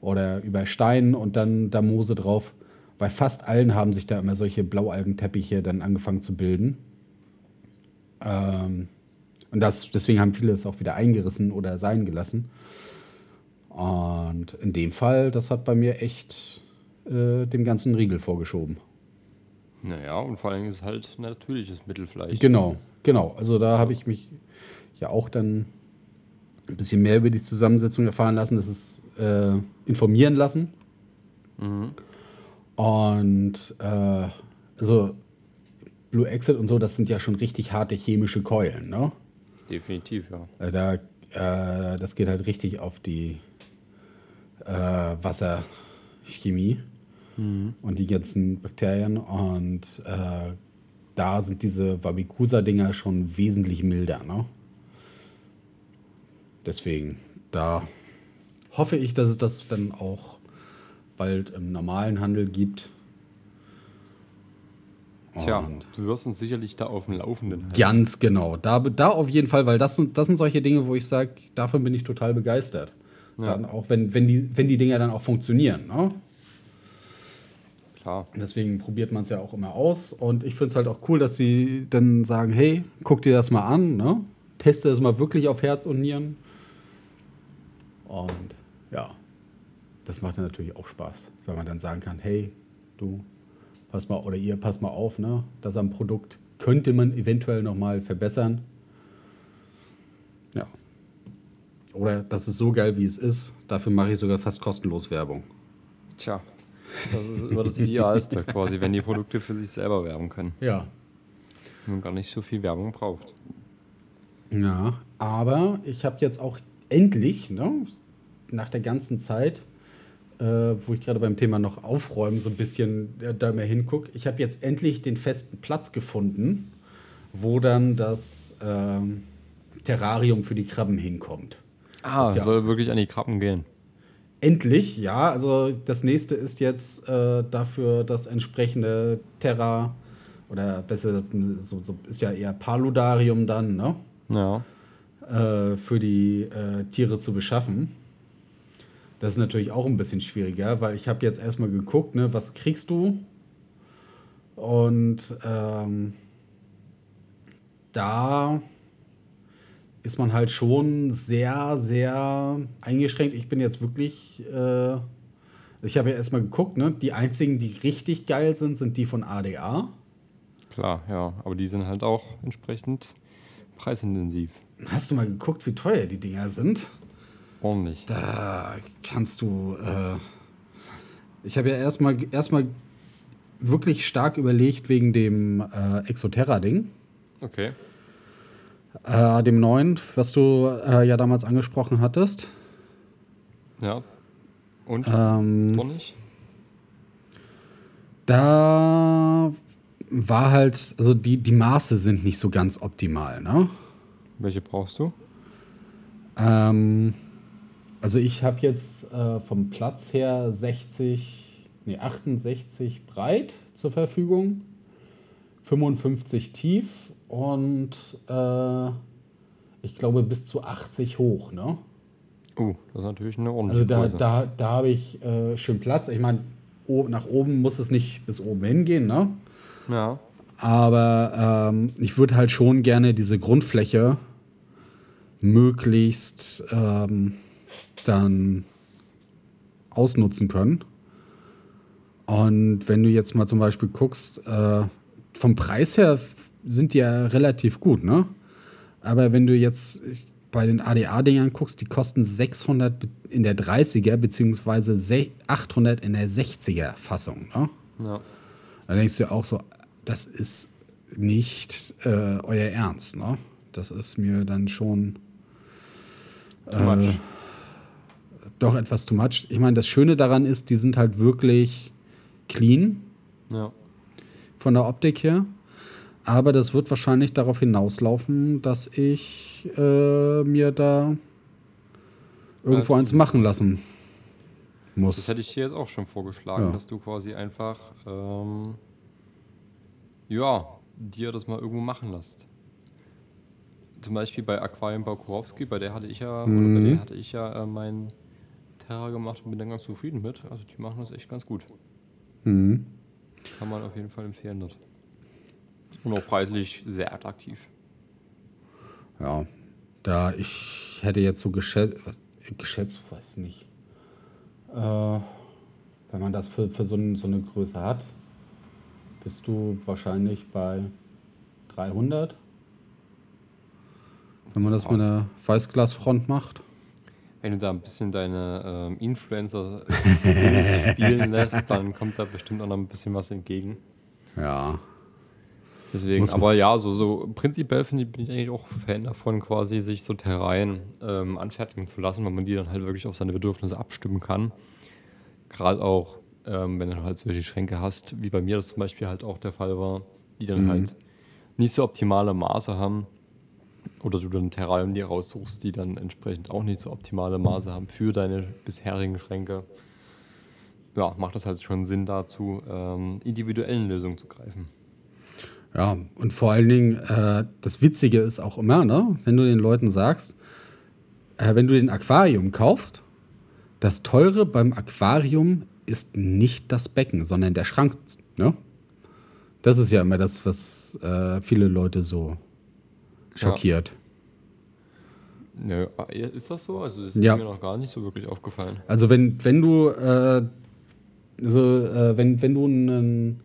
oder über Stein und dann da Moose drauf. Bei fast allen haben sich da immer solche Blaualgenteppiche dann angefangen zu bilden. Ähm, und das, deswegen haben viele es auch wieder eingerissen oder sein gelassen. Und in dem Fall, das hat bei mir echt äh, dem ganzen Riegel vorgeschoben. Naja, und vor allem ist es halt natürliches Mittelfleisch. Genau, genau. Also da habe ich mich ja auch dann ein bisschen mehr über die Zusammensetzung erfahren lassen, das ist äh, informieren lassen. Mhm. Und äh, also Blue Exit und so, das sind ja schon richtig harte chemische Keulen, ne? Definitiv, ja. Äh, da, äh, das geht halt richtig auf die äh, Wasserchemie mhm. und die ganzen Bakterien. Und äh, da sind diese Wabikusa-Dinger schon wesentlich milder. Ne? Deswegen, da hoffe ich, dass es das dann auch bald im normalen Handel gibt. Tja, und du wirst uns sicherlich da auf dem Laufenden halten. Ganz genau. Da, da auf jeden Fall, weil das sind, das sind solche Dinge, wo ich sage, davon bin ich total begeistert. Ja. Dann auch wenn, wenn, die, wenn die Dinger dann auch funktionieren. Ne? Klar. Deswegen probiert man es ja auch immer aus. Und ich finde es halt auch cool, dass sie dann sagen, hey, guck dir das mal an, ne? teste es mal wirklich auf Herz und Nieren. Und ja, das macht dann natürlich auch Spaß, wenn man dann sagen kann, hey, du, pass mal, oder ihr, pass mal auf, ne? Das am Produkt könnte man eventuell nochmal verbessern. Ja. Oder das ist so geil, wie es ist. Dafür mache ich sogar fast kostenlos Werbung. Tja, das ist immer das Idealste quasi, wenn die Produkte für sich selber werben können. Ja. Wenn man gar nicht so viel Werbung braucht. Ja, aber ich habe jetzt auch endlich, ne, nach der ganzen Zeit, äh, wo ich gerade beim Thema noch aufräumen so ein bisschen äh, da mehr hingucke. Ich habe jetzt endlich den festen Platz gefunden, wo dann das äh, Terrarium für die Krabben hinkommt. Ah, ja soll wirklich an die Krabben gehen. Endlich, ja. Also das nächste ist jetzt äh, dafür das entsprechende Terra oder besser so, so ist ja eher Paludarium dann, ne? Ja. Äh, für die äh, Tiere zu beschaffen. Das ist natürlich auch ein bisschen schwieriger, weil ich habe jetzt erstmal geguckt, ne, was kriegst du? Und ähm, da ist man halt schon sehr, sehr eingeschränkt. Ich bin jetzt wirklich, äh, ich habe ja erstmal geguckt, ne? Die einzigen, die richtig geil sind, sind die von ADA. Klar, ja, aber die sind halt auch entsprechend preisintensiv. Hast du mal geguckt, wie teuer die Dinger sind? Ordentlich. Da kannst du. Äh, ich habe ja erstmal erstmal wirklich stark überlegt wegen dem äh, Exoterra-Ding. Okay. Äh, dem neuen, was du äh, ja damals angesprochen hattest. Ja. Und? Ähm, nicht? Da war halt, also die, die Maße sind nicht so ganz optimal, ne? Welche brauchst du? Ähm, also ich habe jetzt äh, vom Platz her 60, nee, 68 breit zur Verfügung, 55 tief und äh, ich glaube bis zu 80 hoch, ne? Oh, das ist natürlich eine Also ordentliche da, Größe. da, da habe ich äh, schön Platz. Ich meine, nach oben muss es nicht bis oben hingehen, ne? Ja. Aber ähm, ich würde halt schon gerne diese Grundfläche möglichst ähm, dann ausnutzen können. Und wenn du jetzt mal zum Beispiel guckst, äh, vom Preis her sind die ja relativ gut, ne? Aber wenn du jetzt bei den ADA-Dingern guckst, die kosten 600 be- in der 30er beziehungsweise se- 800 in der 60er Fassung, ne? ja. Da denkst du auch so, das ist nicht äh, euer Ernst, ne? Das ist mir dann schon Too much. Doch etwas too much. Ich meine, das Schöne daran ist, die sind halt wirklich clean Ja. von der Optik her. Aber das wird wahrscheinlich darauf hinauslaufen, dass ich äh, mir da irgendwo Ja, eins machen lassen Das muss. hätte ich dir jetzt auch schon vorgeschlagen, Ja. dass du quasi einfach, ähm, ja, dir das mal irgendwo machen lässt. Zum Beispiel bei Aquarienbau Kurowski, bei der hatte ich ja, oder bei Mhm. der hatte ich ja äh, mein Terra gemacht und bin dann ganz zufrieden mit. Also die machen das echt ganz gut. Mhm. Kann man auf jeden Fall empfehlen dort. Und auch preislich sehr attraktiv. Ja, da ich hätte jetzt so geschätzt, was, geschätzt, weiß nicht, äh, wenn man das für, für so, ein, so eine Größe hat, bist du wahrscheinlich bei 300. Wenn man das mit einer Weißglasfront macht. Wenn du da ein bisschen deine ähm, Influencer-Skills spielen lässt, dann kommt da bestimmt auch noch ein bisschen was entgegen. Ja. Deswegen, aber ja, so, so prinzipiell finde ich, bin ich eigentlich auch Fan davon, quasi sich so Terrain ähm, anfertigen zu lassen, weil man die dann halt wirklich auf seine Bedürfnisse abstimmen kann. Gerade auch, ähm, wenn du halt solche Schränke hast, wie bei mir das zum Beispiel halt auch der Fall war, die dann halt nicht so optimale Maße haben. Oder du dann Terrarium dir raussuchst, die dann entsprechend auch nicht so optimale Maße haben für deine bisherigen Schränke. Ja, macht das halt schon Sinn dazu, ähm, individuellen Lösungen zu greifen. Ja, und vor allen Dingen, äh, das Witzige ist auch immer, ne, wenn du den Leuten sagst, äh, wenn du den Aquarium kaufst, das Teure beim Aquarium ist nicht das Becken, sondern der Schrank. Ne? Das ist ja immer das, was äh, viele Leute so schockiert. Nö, ist das so? Also das Ja. ist mir noch gar nicht so wirklich aufgefallen. Also wenn, wenn du, äh, also, äh, wenn, wenn du einen,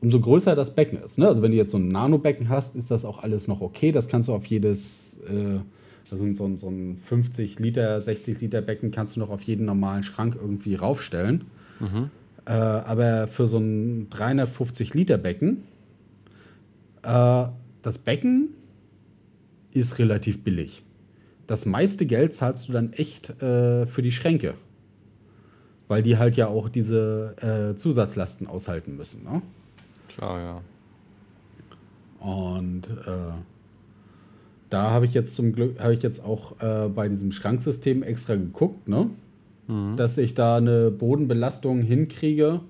umso größer das Becken ist, ne? also wenn du jetzt so ein Nanobecken hast, ist das auch alles noch okay. Das kannst du auf jedes, äh, also so, ein- so ein 50 Liter, 60 Liter Becken kannst du noch auf jeden normalen Schrank irgendwie raufstellen. Äh, aber für so ein 350 Liter Becken, äh, das Becken ist relativ billig. Das meiste Geld zahlst du dann echt äh, für die Schränke. Weil die halt ja auch diese äh, Zusatzlasten aushalten müssen. Ne? Klar, ja. Und äh, da habe ich jetzt zum Glück, habe ich jetzt auch äh, bei diesem Schranksystem extra geguckt, ne? dass ich da eine Bodenbelastung hinkriege,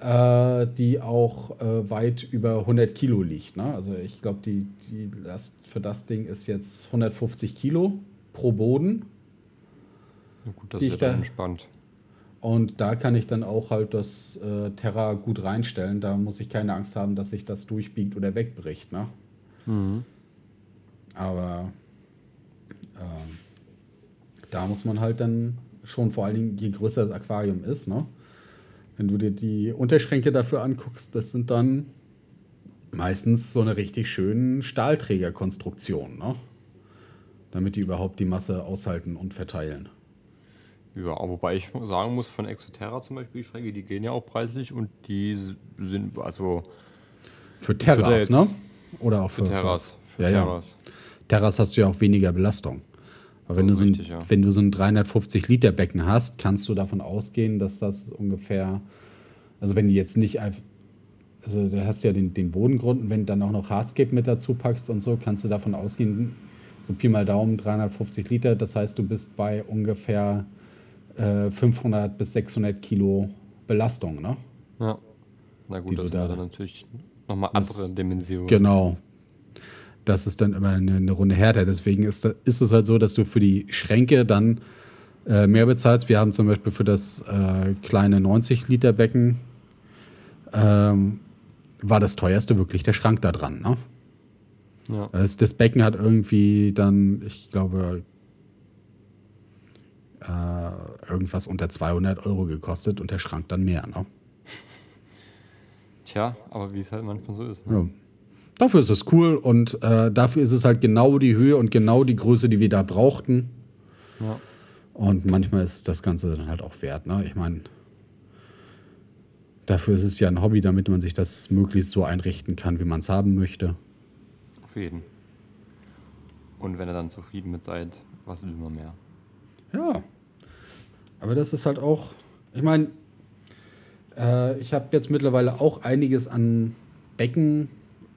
äh, die auch äh, weit über 100 Kilo liegt. Ne? Also ich glaube, die, die Last für das Ding ist jetzt 150 Kilo pro Boden. Na gut, das ist da- entspannt. Und da kann ich dann auch halt das äh, Terra gut reinstellen. Da muss ich keine Angst haben, dass sich das durchbiegt oder wegbricht. Ne? Aber ähm, da muss man halt dann schon vor allen Dingen, je größer das Aquarium ist, ne? Wenn du dir die Unterschränke dafür anguckst, das sind dann meistens so eine richtig schönen Stahlträgerkonstruktion, ne? damit die überhaupt die Masse aushalten und verteilen. Ja, wobei ich sagen muss, von Exoterra zum Beispiel, die Schränke, die gehen ja auch preislich und die sind, also Für Terras, ne? Oder auch für für, Terras. Für ja, ja. Terras. Terras hast du ja auch weniger Belastung. Aber wenn du, so ist ein, richtig, ja. wenn du so ein 350 Liter Becken hast, kannst du davon ausgehen, dass das ungefähr, also wenn du jetzt nicht einfach, also da hast du ja den, den Bodengrund und wenn du dann auch noch Hardscape mit dazu packst und so, kannst du davon ausgehen, so Pi mal Daumen 350 Liter, das heißt, du bist bei ungefähr äh, 500 bis 600 Kilo Belastung, ne? Ja. Na gut, das du sind da- dann natürlich nochmal andere Dimensionen. Genau. Das ist dann immer eine, eine Runde härter. Deswegen ist, ist es halt so, dass du für die Schränke dann äh, mehr bezahlst. Wir haben zum Beispiel für das äh, kleine 90-Liter-Becken ähm, war das teuerste wirklich der Schrank da dran. Ne? Ja. Das, das, Becken hat irgendwie dann, ich glaube, äh, irgendwas unter 200 Euro gekostet und der Schrank dann mehr. Ne? Tja, aber wie es halt manchmal so ist. Ne? Ja. Dafür ist es cool und äh, dafür ist es halt genau die Höhe und genau die Größe, die wir da brauchten. Ja. Und manchmal ist das Ganze dann halt auch wert. Ne? Ich meine, dafür ist es ja ein Hobby, damit man sich das möglichst so einrichten kann, wie man es haben möchte. Auf jeden. Und wenn ihr dann zufrieden mit seid, was will man mehr? Ja. Aber das ist halt auch, ich meine, äh, ich habe jetzt mittlerweile auch einiges an Becken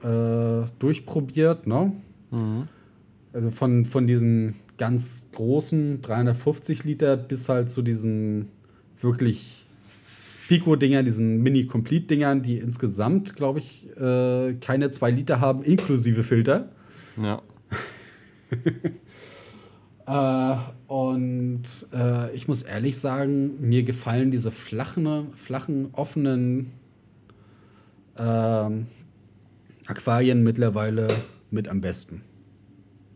äh, durchprobiert, ne? Mhm. Also von, von diesen ganz großen 350 Liter bis halt zu diesen wirklich Pico-Dinger, diesen Mini-Complete-Dingern, die insgesamt, glaube ich, äh, keine zwei Liter haben, inklusive Filter. Ja. äh, und äh, ich muss ehrlich sagen, mir gefallen diese flachen, flachen offenen ähm, Aquarien mittlerweile mit am besten.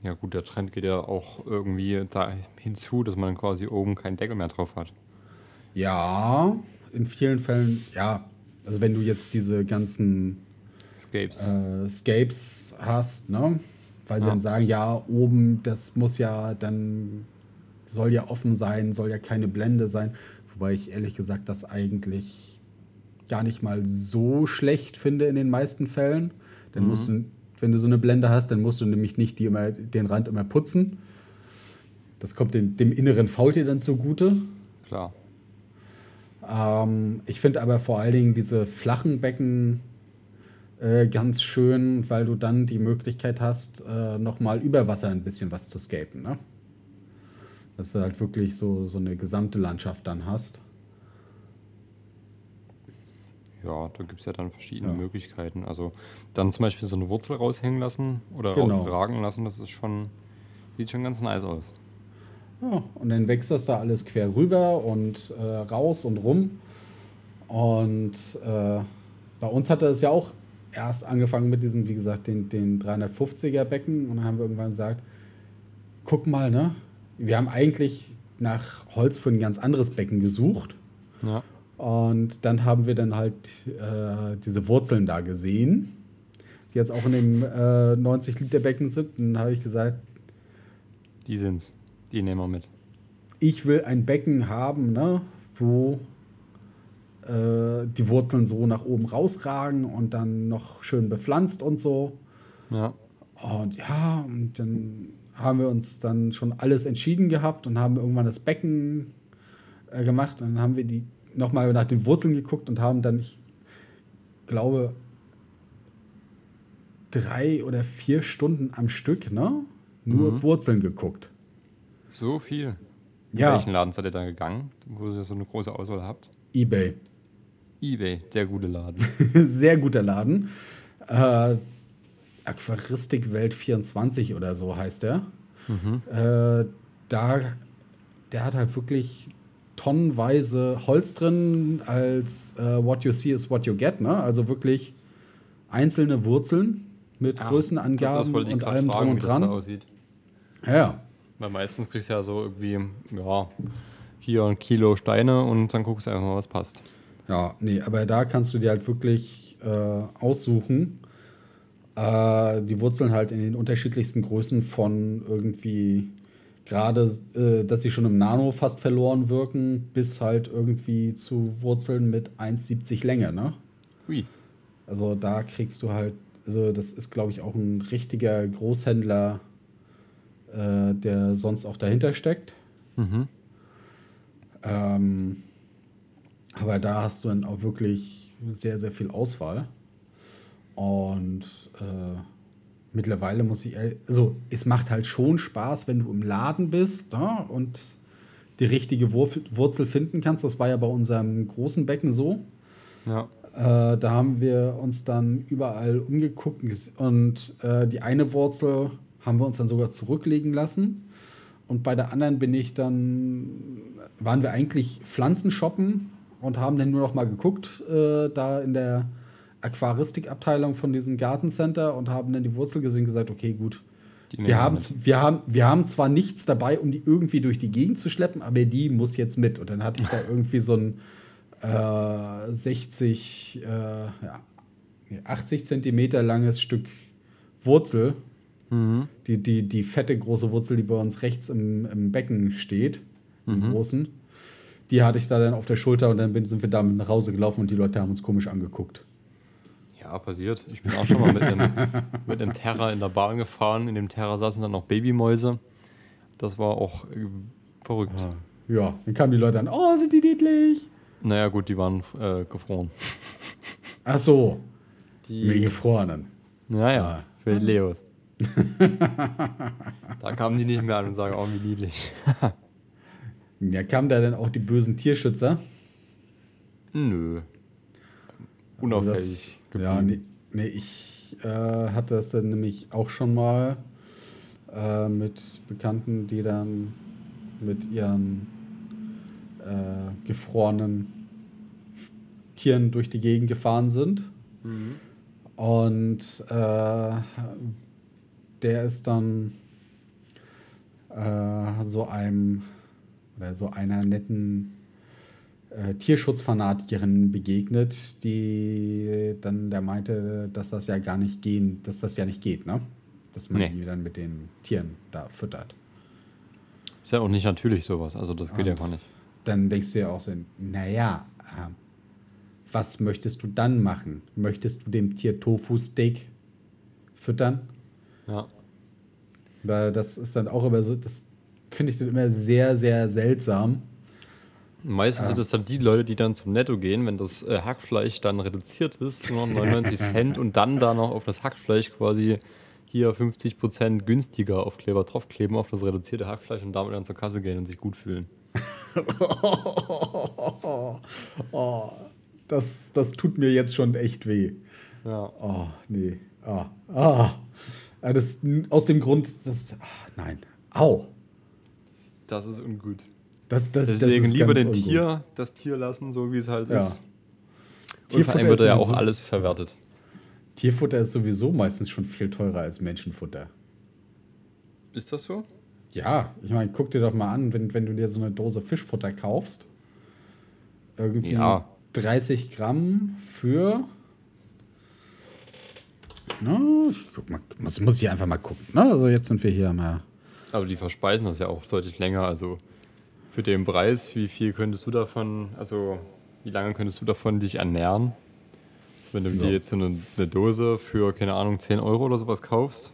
Ja, gut, der Trend geht ja auch irgendwie da hinzu, dass man quasi oben keinen Deckel mehr drauf hat. Ja, in vielen Fällen, ja. Also, wenn du jetzt diese ganzen Scapes, äh, Scapes hast, ne? Weil sie ja. dann sagen, ja, oben, das muss ja dann, soll ja offen sein, soll ja keine Blende sein. Wobei ich ehrlich gesagt das eigentlich gar nicht mal so schlecht finde in den meisten Fällen. Dann mhm. musst du, wenn du so eine Blende hast, dann musst du nämlich nicht die immer, den Rand immer putzen. Das kommt dem, dem inneren Faultier dann zugute. Klar. Ähm, ich finde aber vor allen Dingen diese flachen Becken äh, ganz schön, weil du dann die Möglichkeit hast, äh, nochmal über Wasser ein bisschen was zu skaten. Ne? Dass du halt wirklich so, so eine gesamte Landschaft dann hast. Ja, da gibt es ja dann verschiedene ja. Möglichkeiten. Also dann zum Beispiel so eine Wurzel raushängen lassen oder genau. rausragen lassen, das ist schon, sieht schon ganz nice aus. Ja, und dann wächst das da alles quer rüber und äh, raus und rum. Und äh, bei uns hatte es ja auch erst angefangen mit diesem, wie gesagt, den, den 350er Becken. Und dann haben wir irgendwann gesagt, guck mal, ne? Wir haben eigentlich nach Holz für ein ganz anderes Becken gesucht. Ja. Und dann haben wir dann halt äh, diese Wurzeln da gesehen, die jetzt auch in dem äh, 90-Liter-Becken sind. Und dann habe ich gesagt, die sind's. Die nehmen wir mit. Ich will ein Becken haben, ne, wo äh, die Wurzeln so nach oben rausragen und dann noch schön bepflanzt und so. Ja. Und ja, und dann haben wir uns dann schon alles entschieden gehabt und haben irgendwann das Becken äh, gemacht. Und dann haben wir die nochmal nach den Wurzeln geguckt und haben dann, ich glaube, drei oder vier Stunden am Stück, ne? Nur mhm. Wurzeln geguckt. So viel? In ja. welchen Laden seid ihr dann gegangen, wo ihr so eine große Auswahl habt? Ebay. Ebay, der gute Laden. Sehr guter Laden. Äh, Aquaristikwelt 24 oder so heißt der. Mhm. Äh, da, der hat halt wirklich tonnenweise Holz drin, als uh, what you see is what you get, ne? Also wirklich einzelne Wurzeln mit Ach, Größenangaben und allem fragen, drum und dran. aussieht. Ja. Weil meistens kriegst du ja so irgendwie, ja, hier ein Kilo Steine und dann guckst du einfach mal, was passt. Ja, nee, aber da kannst du dir halt wirklich äh, aussuchen. Äh, die Wurzeln halt in den unterschiedlichsten Größen von irgendwie gerade, äh, dass sie schon im Nano fast verloren wirken, bis halt irgendwie zu Wurzeln mit 1,70 Länge, ne? Ui. Also da kriegst du halt, also das ist, glaube ich, auch ein richtiger Großhändler, äh, der sonst auch dahinter steckt. Mhm. Ähm, aber da hast du dann auch wirklich sehr, sehr viel Auswahl. Und äh, mittlerweile muss ich, also es macht halt schon Spaß, wenn du im Laden bist ja, und die richtige Wurzel finden kannst. Das war ja bei unserem großen Becken so. Ja. Äh, da haben wir uns dann überall umgeguckt und äh, die eine Wurzel haben wir uns dann sogar zurücklegen lassen. Und bei der anderen bin ich dann, waren wir eigentlich Pflanzen shoppen und haben dann nur noch mal geguckt, äh, da in der Aquaristikabteilung von diesem Gartencenter und haben dann die Wurzel gesehen und gesagt, okay, gut. Wir haben, wir, haben, wir haben zwar nichts dabei, um die irgendwie durch die Gegend zu schleppen, aber die muss jetzt mit. Und dann hatte ich da irgendwie so ein äh, 60, äh, ja, 80 Zentimeter langes Stück Wurzel. Mhm. Die, die, die fette große Wurzel, die bei uns rechts im, im Becken steht, mhm. im großen. Die hatte ich da dann auf der Schulter und dann sind wir damit nach Hause gelaufen und die Leute haben uns komisch angeguckt. Ja, passiert. Ich bin auch schon mal mit einem, mit einem Terra in der Bahn gefahren. In dem Terra saßen dann noch Babymäuse. Das war auch äh, verrückt. Ja. ja, dann kamen die Leute an, oh, sind die niedlich. Naja, gut, die waren äh, gefroren. Ach so. Die mit gefrorenen. Naja, ah. für die Leos. da kamen die nicht mehr an und sagen, oh, wie niedlich. ja, kamen da denn auch die bösen Tierschützer? Nö. Unauffällig. Also ja, nee, nee ich äh, hatte es dann nämlich auch schon mal äh, mit Bekannten, die dann mit ihren äh, gefrorenen Tieren durch die Gegend gefahren sind. Mhm. Und äh, der ist dann äh, so einem oder so einer netten äh, Tierschutzfanatikerin begegnet, die dann der meinte, dass das ja gar nicht gehen, dass das ja nicht geht, ne? Dass man nee. die dann mit den Tieren da füttert. Ist ja auch nicht natürlich sowas, also das geht Und ja gar nicht. Dann denkst du ja auch so, naja, äh, was möchtest du dann machen? Möchtest du dem Tier Tofu-Steak füttern? Ja. Weil das ist dann auch immer so, das finde ich dann immer sehr, sehr seltsam Meistens ja. sind es dann die Leute, die dann zum Netto gehen, wenn das äh, Hackfleisch dann reduziert ist, nur noch 99 Cent und dann da noch auf das Hackfleisch quasi hier 50% günstiger Aufkleber draufkleben auf das reduzierte Hackfleisch und damit dann zur Kasse gehen und sich gut fühlen. oh, das, das tut mir jetzt schon echt weh. Ja. Oh, nee. Ah, ah. Das, aus dem Grund, das, ach, nein. Au. Das ist ungut. Das, das, Deswegen das lieber den Tier, das Tier lassen, so wie es halt ja. ist. Und vor allem wird ja auch alles verwertet. Tierfutter ist sowieso meistens schon viel teurer als Menschenfutter. Ist das so? Ja, ich meine, guck dir doch mal an, wenn, wenn du dir so eine Dose Fischfutter kaufst. Irgendwie ja. 30 Gramm für. Na, ich guck mal, muss, muss ich einfach mal gucken. Ne? Also jetzt sind wir hier mal. Aber die verspeisen das ja auch deutlich länger. Also für den Preis, wie viel könntest du davon, also wie lange könntest du davon dich ernähren? Also wenn du ja. dir jetzt eine, eine, Dose für, keine Ahnung, 10 Euro oder sowas kaufst,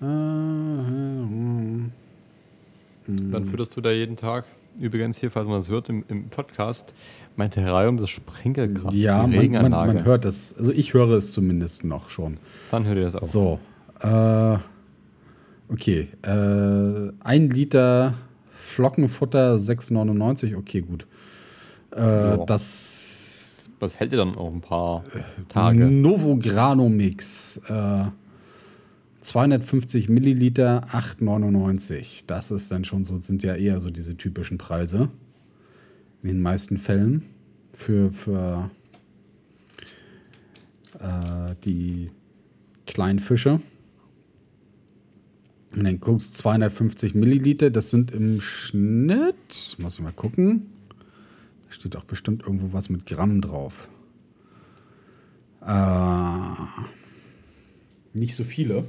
dann fütterst du da jeden Tag. Übrigens hier, falls man das hört im, im Podcast, meinte Herr Reihum, das Sprenkelkraft. Ja, man, man, man, hört das. Also ich höre es zumindest noch schon. Dann hört ihr das auch. So. Äh, okay. Äh, ein Liter Flockenfutter 6,99. Okay, gut. Äh, das. Was hält ihr dann auch ein paar Tage? Novograno Mix. Äh, 250 Milliliter, 8,99. Das ist dann schon so, sind ja eher so diese typischen Preise. In den meisten Fällen. Für, für äh, die kleinen Fische. Und dann guckst 250 Milliliter, das sind im Schnitt, muss ich mal gucken. Da steht auch bestimmt irgendwo was mit Gramm drauf. Äh, nicht so viele.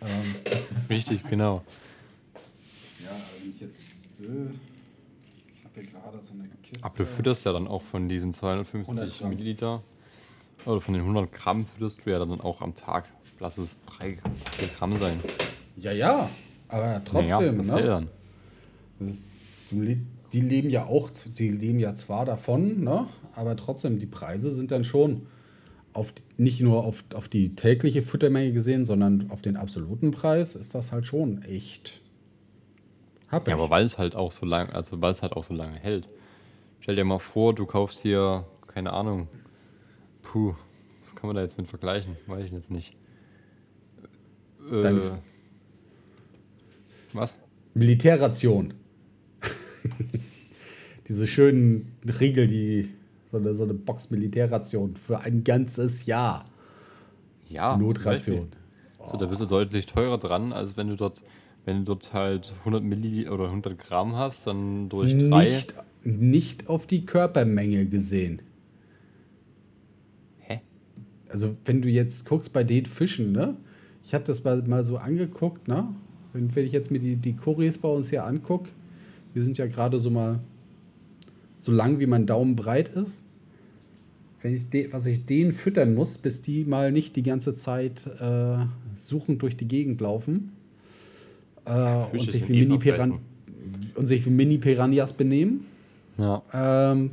Ähm. Richtig, genau. Ja, wenn ich jetzt. Äh, ich habe hier gerade so eine Kiste. Aber du fütterst ja dann auch von diesen 250 Milliliter oder von den 100 Gramm fütterst du ja dann auch am Tag. Lass es 3 Gramm sein. Ja, ja, aber trotzdem. Ja, was ne? dann? Ist, die leben ja auch, die leben ja zwar davon, ne? aber trotzdem, die Preise sind dann schon auf nicht nur auf, auf die tägliche Futtermenge gesehen, sondern auf den absoluten Preis ist das halt schon echt. Hab ja, aber weil es halt auch so lange, also weil es halt auch so lange hält. Stell dir mal vor, du kaufst hier, keine Ahnung, puh, was kann man da jetzt mit vergleichen? Weiß ich jetzt nicht. Äh, was? Militärration. Diese schönen Riegel, die so eine, so eine Box Militärration für ein ganzes Jahr. Ja, Notration. zum Beispiel. So, da bist du deutlich teurer dran, als wenn du dort, wenn du dort halt 100 Milli oder 100 Gramm hast, dann durch drei. Nicht, nicht auf die Körpermenge gesehen. Hä? Also, wenn du jetzt guckst bei den Fischen, ne? Ich habe das mal, mal so angeguckt, ne? Wenn, wenn ich jetzt mir die, die Kuris bei uns hier angucke, wir sind ja gerade so mal so lang, wie mein Daumen breit ist. Wenn ich de, was ich denen füttern muss, bis die mal nicht die ganze Zeit äh, suchend durch die Gegend laufen äh, und, sich eh und sich wie Mini-Piranhas benehmen. Ja. Ähm,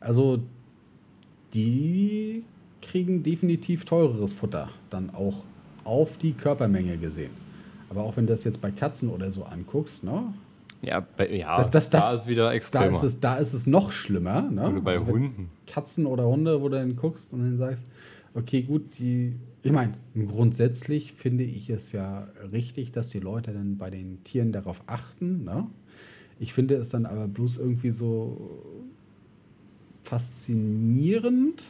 also die kriegen definitiv teureres Futter, dann auch auf die Körpermenge gesehen. Aber auch wenn du das jetzt bei Katzen oder so anguckst, ne, Ja, bei, ja Das- das- da das- ist wieder da, extremer. ist es, da ist es noch schlimmer. Ne? Oder bei Also Hunden. Katzen oder Hunde, wo du dann guckst und dann sagst, okay, gut, die, ich meine, grundsätzlich finde ich es ja richtig, dass die Leute dann bei den Tieren darauf achten. Ne? Ich finde es dann aber bloß irgendwie so faszinierend,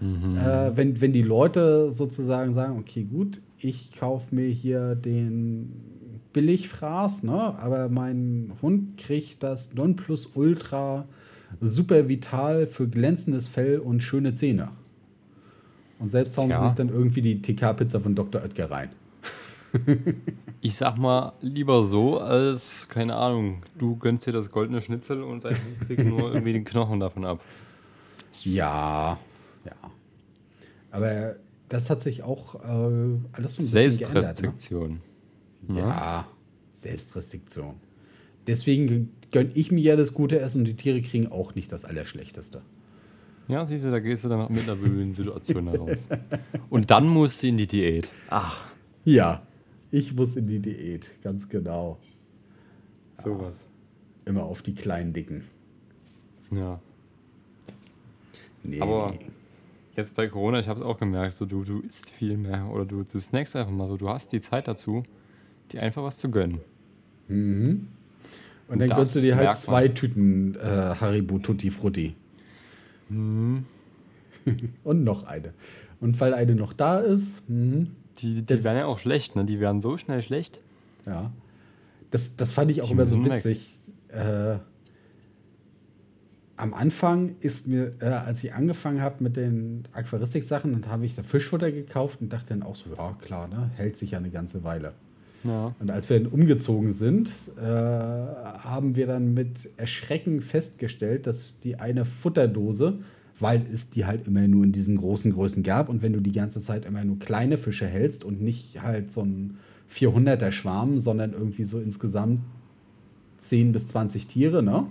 Mhm. äh, wenn, wenn die Leute sozusagen sagen, okay, gut, ich kaufe mir hier den Billigfraß, ne? aber mein Hund kriegt das Nonplusultra super vital für glänzendes Fell und schöne Zähne. Und selbst hauen sie Tja. sich dann irgendwie die TK-Pizza von Dr. Oetker rein. Ich sag mal, lieber so, als, keine Ahnung, du gönnst dir das goldene Schnitzel und dein Hund kriegt nur irgendwie den Knochen davon ab. Ja, ja. Aber das hat sich auch äh, alles so ein bisschen geändert. Ne? Selbstrestriktion. Ja, Selbstrestriktion. Deswegen gönne ich mir ja das gute Essen und die Tiere kriegen auch nicht das Allerschlechteste. Ja, siehst du, da gehst du dann mit einer blöden Situation heraus. Und dann musst du in die Diät. Ach, Ja, ich muss in die Diät, ganz genau. sowas. Immer auf die kleinen Dicken. Ja. Nee. Aber jetzt bei Corona, ich habe es auch gemerkt, so du, du isst viel mehr oder du, du snackst einfach mal so. Du hast die Zeit dazu, dir einfach was zu gönnen. Mhm. Und dann gönnst du dir halt zwei Tüten äh, Haribo Tutti Frutti. Mhm. Und noch eine. Und weil eine noch da ist, mhm, Die, die werden ja auch schlecht, ne? Die werden so schnell schlecht. ja. Das, das fand ich auch Die immer so witzig. Äh, am Anfang ist mir, äh, als ich angefangen habe mit den Aquaristik-Sachen, dann habe ich da Fischfutter gekauft und dachte dann auch so, ja klar, ne, hält sich ja eine ganze Weile. Ja. Und als wir dann umgezogen sind, äh, haben wir dann mit Erschrecken festgestellt, dass die eine Futterdose, weil es die halt immer nur in diesen großen Größen gab und wenn du die ganze Zeit immer nur kleine Fische hältst und nicht halt so ein 400er Schwarm, sondern irgendwie so insgesamt 10 bis 20 Tiere, ne?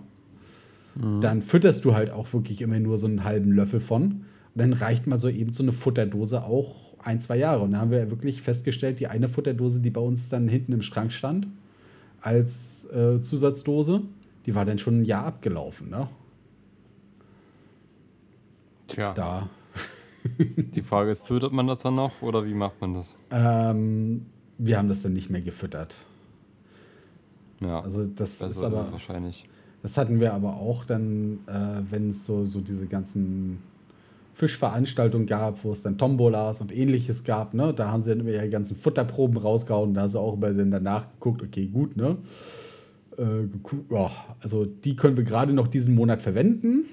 Dann fütterst du halt auch wirklich immer nur so einen halben Löffel von. Und dann reicht mal so eben so eine Futterdose auch ein, zwei Jahre. Und dann haben wir wirklich festgestellt, die eine Futterdose, die bei uns dann hinten im Schrank stand, als äh, Zusatzdose, die war dann schon ein Jahr abgelaufen. Ne? Tja, Da. die Frage ist, füttert man das dann noch oder wie macht man das? Ähm, wir haben das dann nicht mehr gefüttert. Ja, Also das ist ist aber. es wahrscheinlich. Das hatten wir aber auch dann, äh, wenn es so, so diese ganzen Fischveranstaltungen gab, wo es dann Tombolas und ähnliches gab, ne? Da haben sie dann immer ihre ganzen Futterproben rausgehauen. Da hast du auch immer dann danach geguckt, okay, gut, ne? Äh, also die können wir gerade noch diesen Monat verwenden.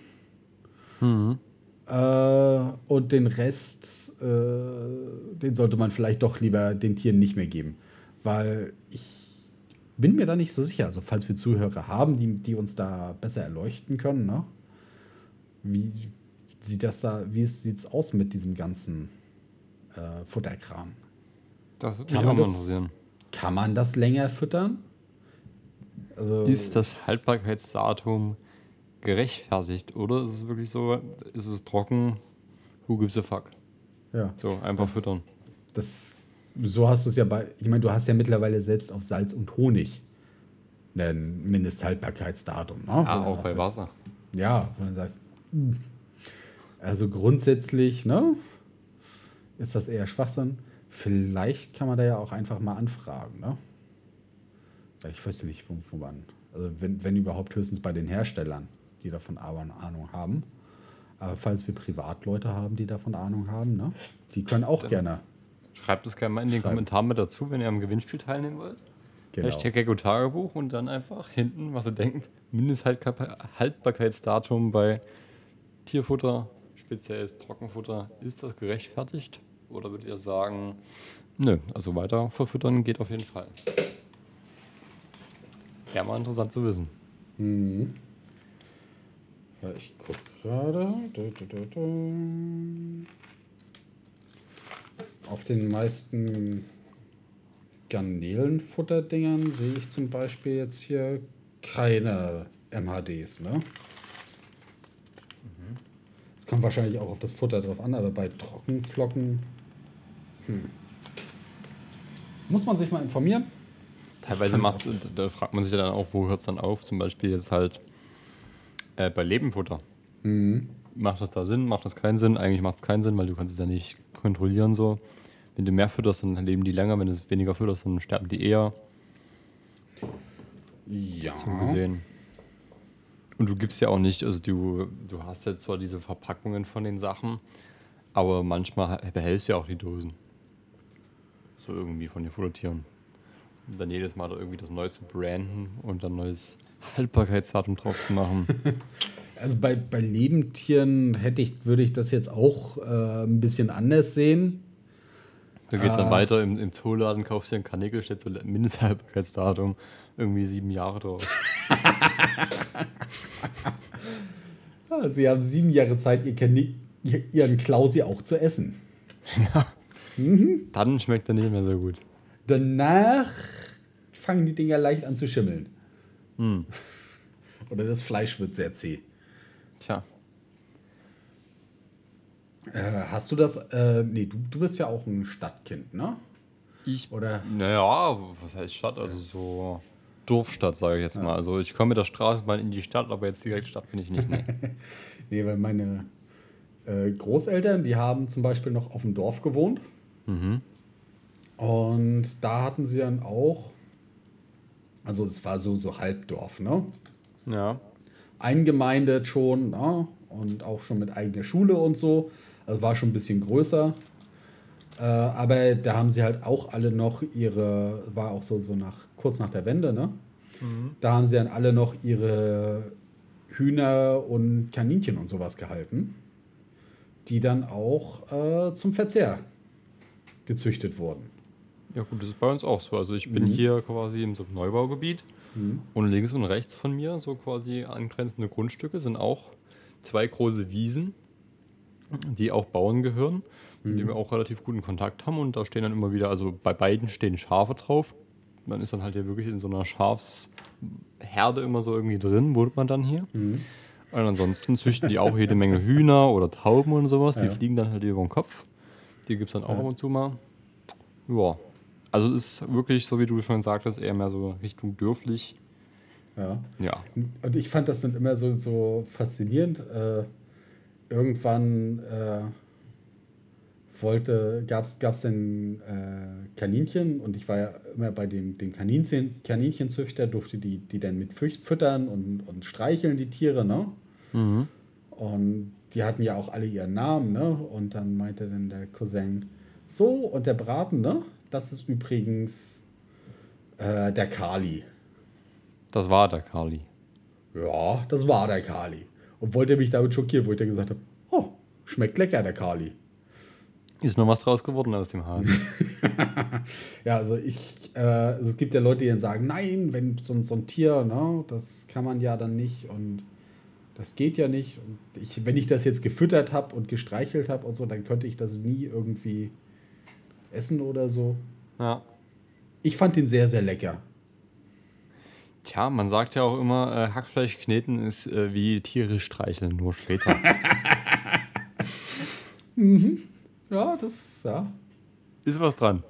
Mhm. Äh, und den Rest, äh, den sollte man vielleicht doch lieber den Tieren nicht mehr geben. Weil ich bin mir da nicht so sicher. Also, falls wir Zuhörer haben, die, die uns da besser erleuchten können, ne? Wie sieht das da, wie sieht es aus mit diesem ganzen äh, Futterkram? Das würde mich Kann auch man, mal das, interessieren. kann man das länger füttern? Also, Ist das Haltbarkeitsdatum gerechtfertigt oder ist es wirklich so, ist es trocken, who gives a fuck? ja, So, einfach füttern. das, so hast du es ja bei, ich meine, du hast ja mittlerweile selbst auf Salz und Honig ein Mindesthaltbarkeitsdatum. Ne? Ja, auch bei Wasser. Ja, wo du sagst, Also grundsätzlich, ne? Ist das eher Schwachsinn? Vielleicht kann man da ja auch einfach mal anfragen, ne? Ich weiß nicht, wo, wo man. Also wenn, wenn überhaupt höchstens bei den Herstellern, die davon Ahnung haben. Aber falls wir Privatleute haben, die davon Ahnung haben, ne? Die können auch Dann gerne. Schreibt es gerne mal in den Kommentaren mit dazu, wenn ihr am Gewinnspiel teilnehmen wollt. Genau. Hashtag Gecko Tagebuch und dann einfach hinten, was ihr denkt, Mindesthaltbarkeitsdatum bei Tierfutter, spezielles Trockenfutter. Ist das gerechtfertigt? Oder würdet ihr sagen, nö, also weiter verfüttern geht auf jeden Fall? Ja, mal interessant zu wissen. Mhm. Ja, ich gucke gerade. Auf den meisten Garnelenfutterdingern sehe ich zum Beispiel jetzt hier keine MHDs, ne? Es mhm. kommt wahrscheinlich auch auf das Futter drauf an, aber bei Trockenflocken hm. muss man sich mal informieren. Teilweise macht's, da fragt man sich ja dann auch, wo hört es dann auf? Zum Beispiel jetzt halt äh, bei Lebenfutter. Mhm. Macht das da Sinn? Macht das keinen Sinn? Eigentlich macht es keinen Sinn, weil du kannst es ja nicht kontrollieren so. Wenn du mehr fütterst, dann leben die länger. Wenn du weniger fütterst, dann sterben die eher. Ja. So gesehen. Und du gibst ja auch nicht, also du, du hast ja zwar diese Verpackungen von den Sachen, aber manchmal behältst du ja auch die Dosen. So irgendwie von den Futtertieren. Und dann jedes Mal da irgendwie das Neueste branden und dann neues Haltbarkeitsdatum drauf zu machen. Also bei, bei Lebendtieren hätte ich, würde ich das jetzt auch äh, ein bisschen anders sehen. Da geht es dann ah. weiter im, im Zooladen, kaufst du einen Karnickel, steht so Mindesthaltbarkeitsdatum, irgendwie sieben Jahre drauf. ja, sie haben sieben Jahre Zeit, ihr Karnick, ihren Klausi auch zu essen. Ja. Mhm. Dann schmeckt er nicht mehr so gut. Danach fangen die Dinger leicht an zu schimmeln. Hm. Oder das Fleisch wird sehr zäh. Tja. Äh, hast du das? Äh, nee, du, du bist ja auch ein Stadtkind, ne? Ich. Oder? Naja, was heißt Stadt? Also so Dorfstadt, sage ich jetzt ja. mal. Also ich komme mit der Straßenbahn in die Stadt, aber jetzt direkt Stadt bin ich nicht. Nee, nee weil meine äh, Großeltern, die haben zum Beispiel noch auf dem Dorf gewohnt. Mhm. Und da hatten sie dann auch, also es war so, so Halbdorf, ne? Ja. Eingemeindet schon, ne? Und auch schon mit eigener Schule und so. Also war schon ein bisschen größer. Äh, aber da haben sie halt auch alle noch ihre, war auch so, so nach, kurz nach der Wende, ne? Mhm. Da haben sie dann alle noch ihre Hühner und Kaninchen und sowas gehalten, die dann auch äh, zum Verzehr gezüchtet wurden. Ja gut, das ist bei uns auch so. Also ich bin mhm. hier quasi im so Neubaugebiet mhm. und links und rechts von mir, so quasi angrenzende Grundstücke, sind auch zwei große Wiesen, die auch Bauern gehören, mit denen wir auch relativ guten Kontakt haben. Und da stehen dann immer wieder, also bei beiden stehen Schafe drauf. Man ist dann halt hier wirklich in so einer Schafsherde immer so irgendwie drin, wohnt man dann hier. Mhm. Und ansonsten züchten die auch jede Menge Hühner oder Tauben und sowas. Die ja. fliegen dann halt über den Kopf. Die gibt es dann auch ja. ab und zu mal. Ja. Also ist wirklich, so wie du schon sagtest, eher mehr so Richtung dürflich. Ja. Ja. Und ich fand das dann immer so, so faszinierend. Äh, irgendwann äh, wollte, gab es denn äh, Kaninchen und ich war ja immer bei dem, dem Kaninchen, Kaninchenzüchter, durfte die, die dann mit füttern und, und streicheln, die Tiere, ne? Mhm. Und die hatten ja auch alle ihren Namen, ne? Und dann meinte dann der Cousin, so, und der Braten, ne? Das ist übrigens äh, der Kali. Das war der Kali. Ja, das war der Kali. Und wollte mich damit schockieren, wo ich dann gesagt habe, oh, schmeckt lecker, der Kali. Ist noch was draus geworden aus dem Hasen? ja, also ich, äh, also es gibt ja Leute, die dann sagen, nein, wenn so, so ein Tier, ne, das kann man ja dann nicht und das geht ja nicht. Und ich, wenn ich das jetzt gefüttert habe und gestreichelt habe und so, dann könnte ich das nie irgendwie essen oder so. Ja. Ich fand den sehr, sehr lecker. Tja, man sagt ja auch immer, äh, Hackfleisch kneten ist äh, wie Tiere streicheln, nur später. mhm. Ja, das, ja. Ist was dran.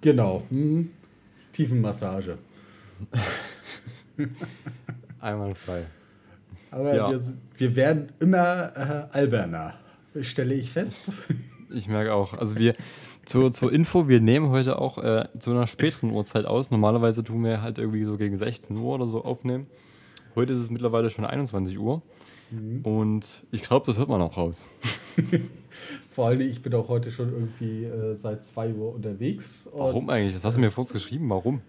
Genau. Mhm. Tiefenmassage. Einmal frei. Aber ja. wir, wir werden immer äh, alberner, stelle ich fest. Ich merke auch. Also wir, zur, zur Info, wir nehmen heute auch äh, zu einer späteren Uhrzeit aus. Normalerweise tun wir halt irgendwie so gegen 16 Uhr oder so aufnehmen. Heute ist es mittlerweile schon 21 Uhr. Mhm. Und ich glaube, das hört man auch raus. Vor allem, ich bin auch heute schon irgendwie äh, seit 2 Uhr unterwegs. Warum eigentlich? Das hast du mir vorhin geschrieben. Warum?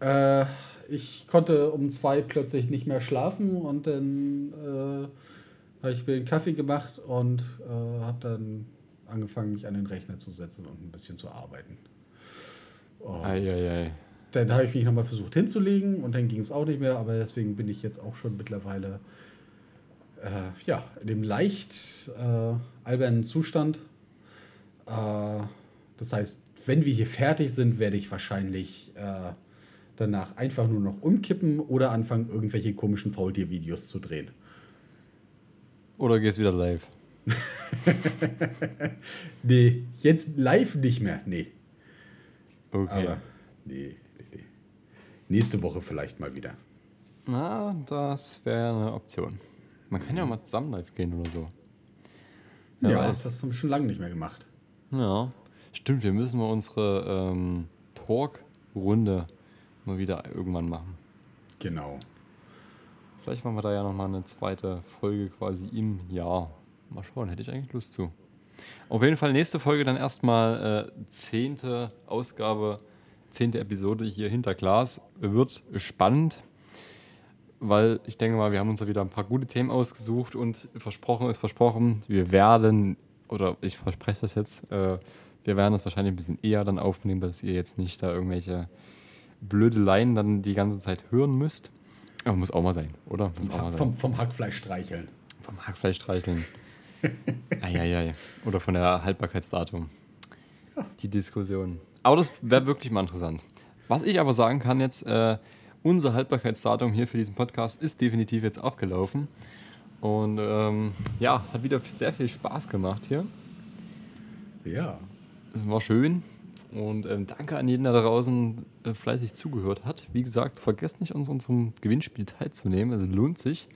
Äh, ich konnte um zwei plötzlich nicht mehr schlafen und dann äh, habe ich mir einen Kaffee gemacht und äh, habe dann angefangen, mich an den Rechner zu setzen und ein bisschen zu arbeiten. Ei, ei, ei. Dann habe ich mich nochmal versucht hinzulegen und dann ging es auch nicht mehr, aber deswegen bin ich jetzt auch schon mittlerweile äh, ja, in dem leicht äh, albernen Zustand. Äh, das heißt, wenn wir hier fertig sind, werde ich wahrscheinlich äh, danach einfach nur noch umkippen oder anfangen, irgendwelche komischen Faultier-Videos zu drehen. Oder gehst wieder live? nee, jetzt live nicht mehr. Nee. Okay. Aber nee, nee, nee. Nächste Woche vielleicht mal wieder. Na, das wäre eine Option. Man kann ja auch mal zusammen live gehen oder so. Ja, ja das hast du schon lange nicht mehr gemacht. Ja, stimmt. Wir müssen mal unsere ähm, Talk-Runde mal wieder irgendwann machen. Genau. Vielleicht machen wir da ja nochmal eine zweite Folge quasi im Jahr. Mal schauen, hätte ich eigentlich Lust zu. Auf jeden Fall nächste Folge dann erstmal äh, zehnte Ausgabe, zehnte Episode hier hinter Glas. Wird spannend, weil ich denke mal, wir haben uns da wieder ein paar gute Themen ausgesucht und versprochen ist versprochen, wir werden, oder ich verspreche das jetzt, äh, wir werden das wahrscheinlich ein bisschen eher dann aufnehmen, dass ihr jetzt nicht da irgendwelche Blödeleien dann die ganze Zeit hören müsst. Aber muss auch mal sein, oder? Vom, Hack, vom, vom, Hackfleisch streicheln. Vom Hackfleisch streicheln. Eieiei. Oder von der Haltbarkeitsdatum. Ja. Die Diskussion. Aber das wäre wirklich mal interessant. Was ich aber sagen kann jetzt, äh, unser Haltbarkeitsdatum hier für diesen Podcast ist definitiv jetzt abgelaufen. Und ähm, ja, hat wieder sehr viel Spaß gemacht hier. Ja. Es war schön. Und ähm, danke an jeden, der da draußen äh, fleißig zugehört hat. Wie gesagt, vergesst nicht, an unserem Gewinnspiel teilzunehmen. Es lohnt sich.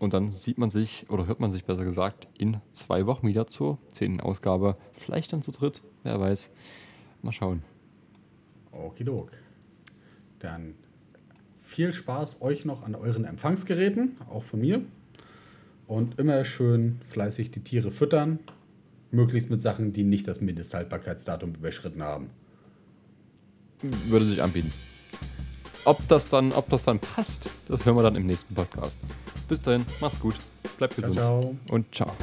Und dann sieht man sich, oder hört man sich besser gesagt, in zwei Wochen wieder zur zehnten Ausgabe. Vielleicht dann zu dritt, wer weiß. Mal schauen. Okidok. Dann viel Spaß euch noch an euren Empfangsgeräten, auch von mir. Und immer schön fleißig die Tiere füttern. Möglichst mit Sachen, die nicht das Mindesthaltbarkeitsdatum überschritten haben. Würde sich anbieten. Ob das dann, ob das dann passt, das hören wir dann im nächsten Podcast. Bis dahin, macht's gut, bleibt gesund ciao, ciao. und ciao.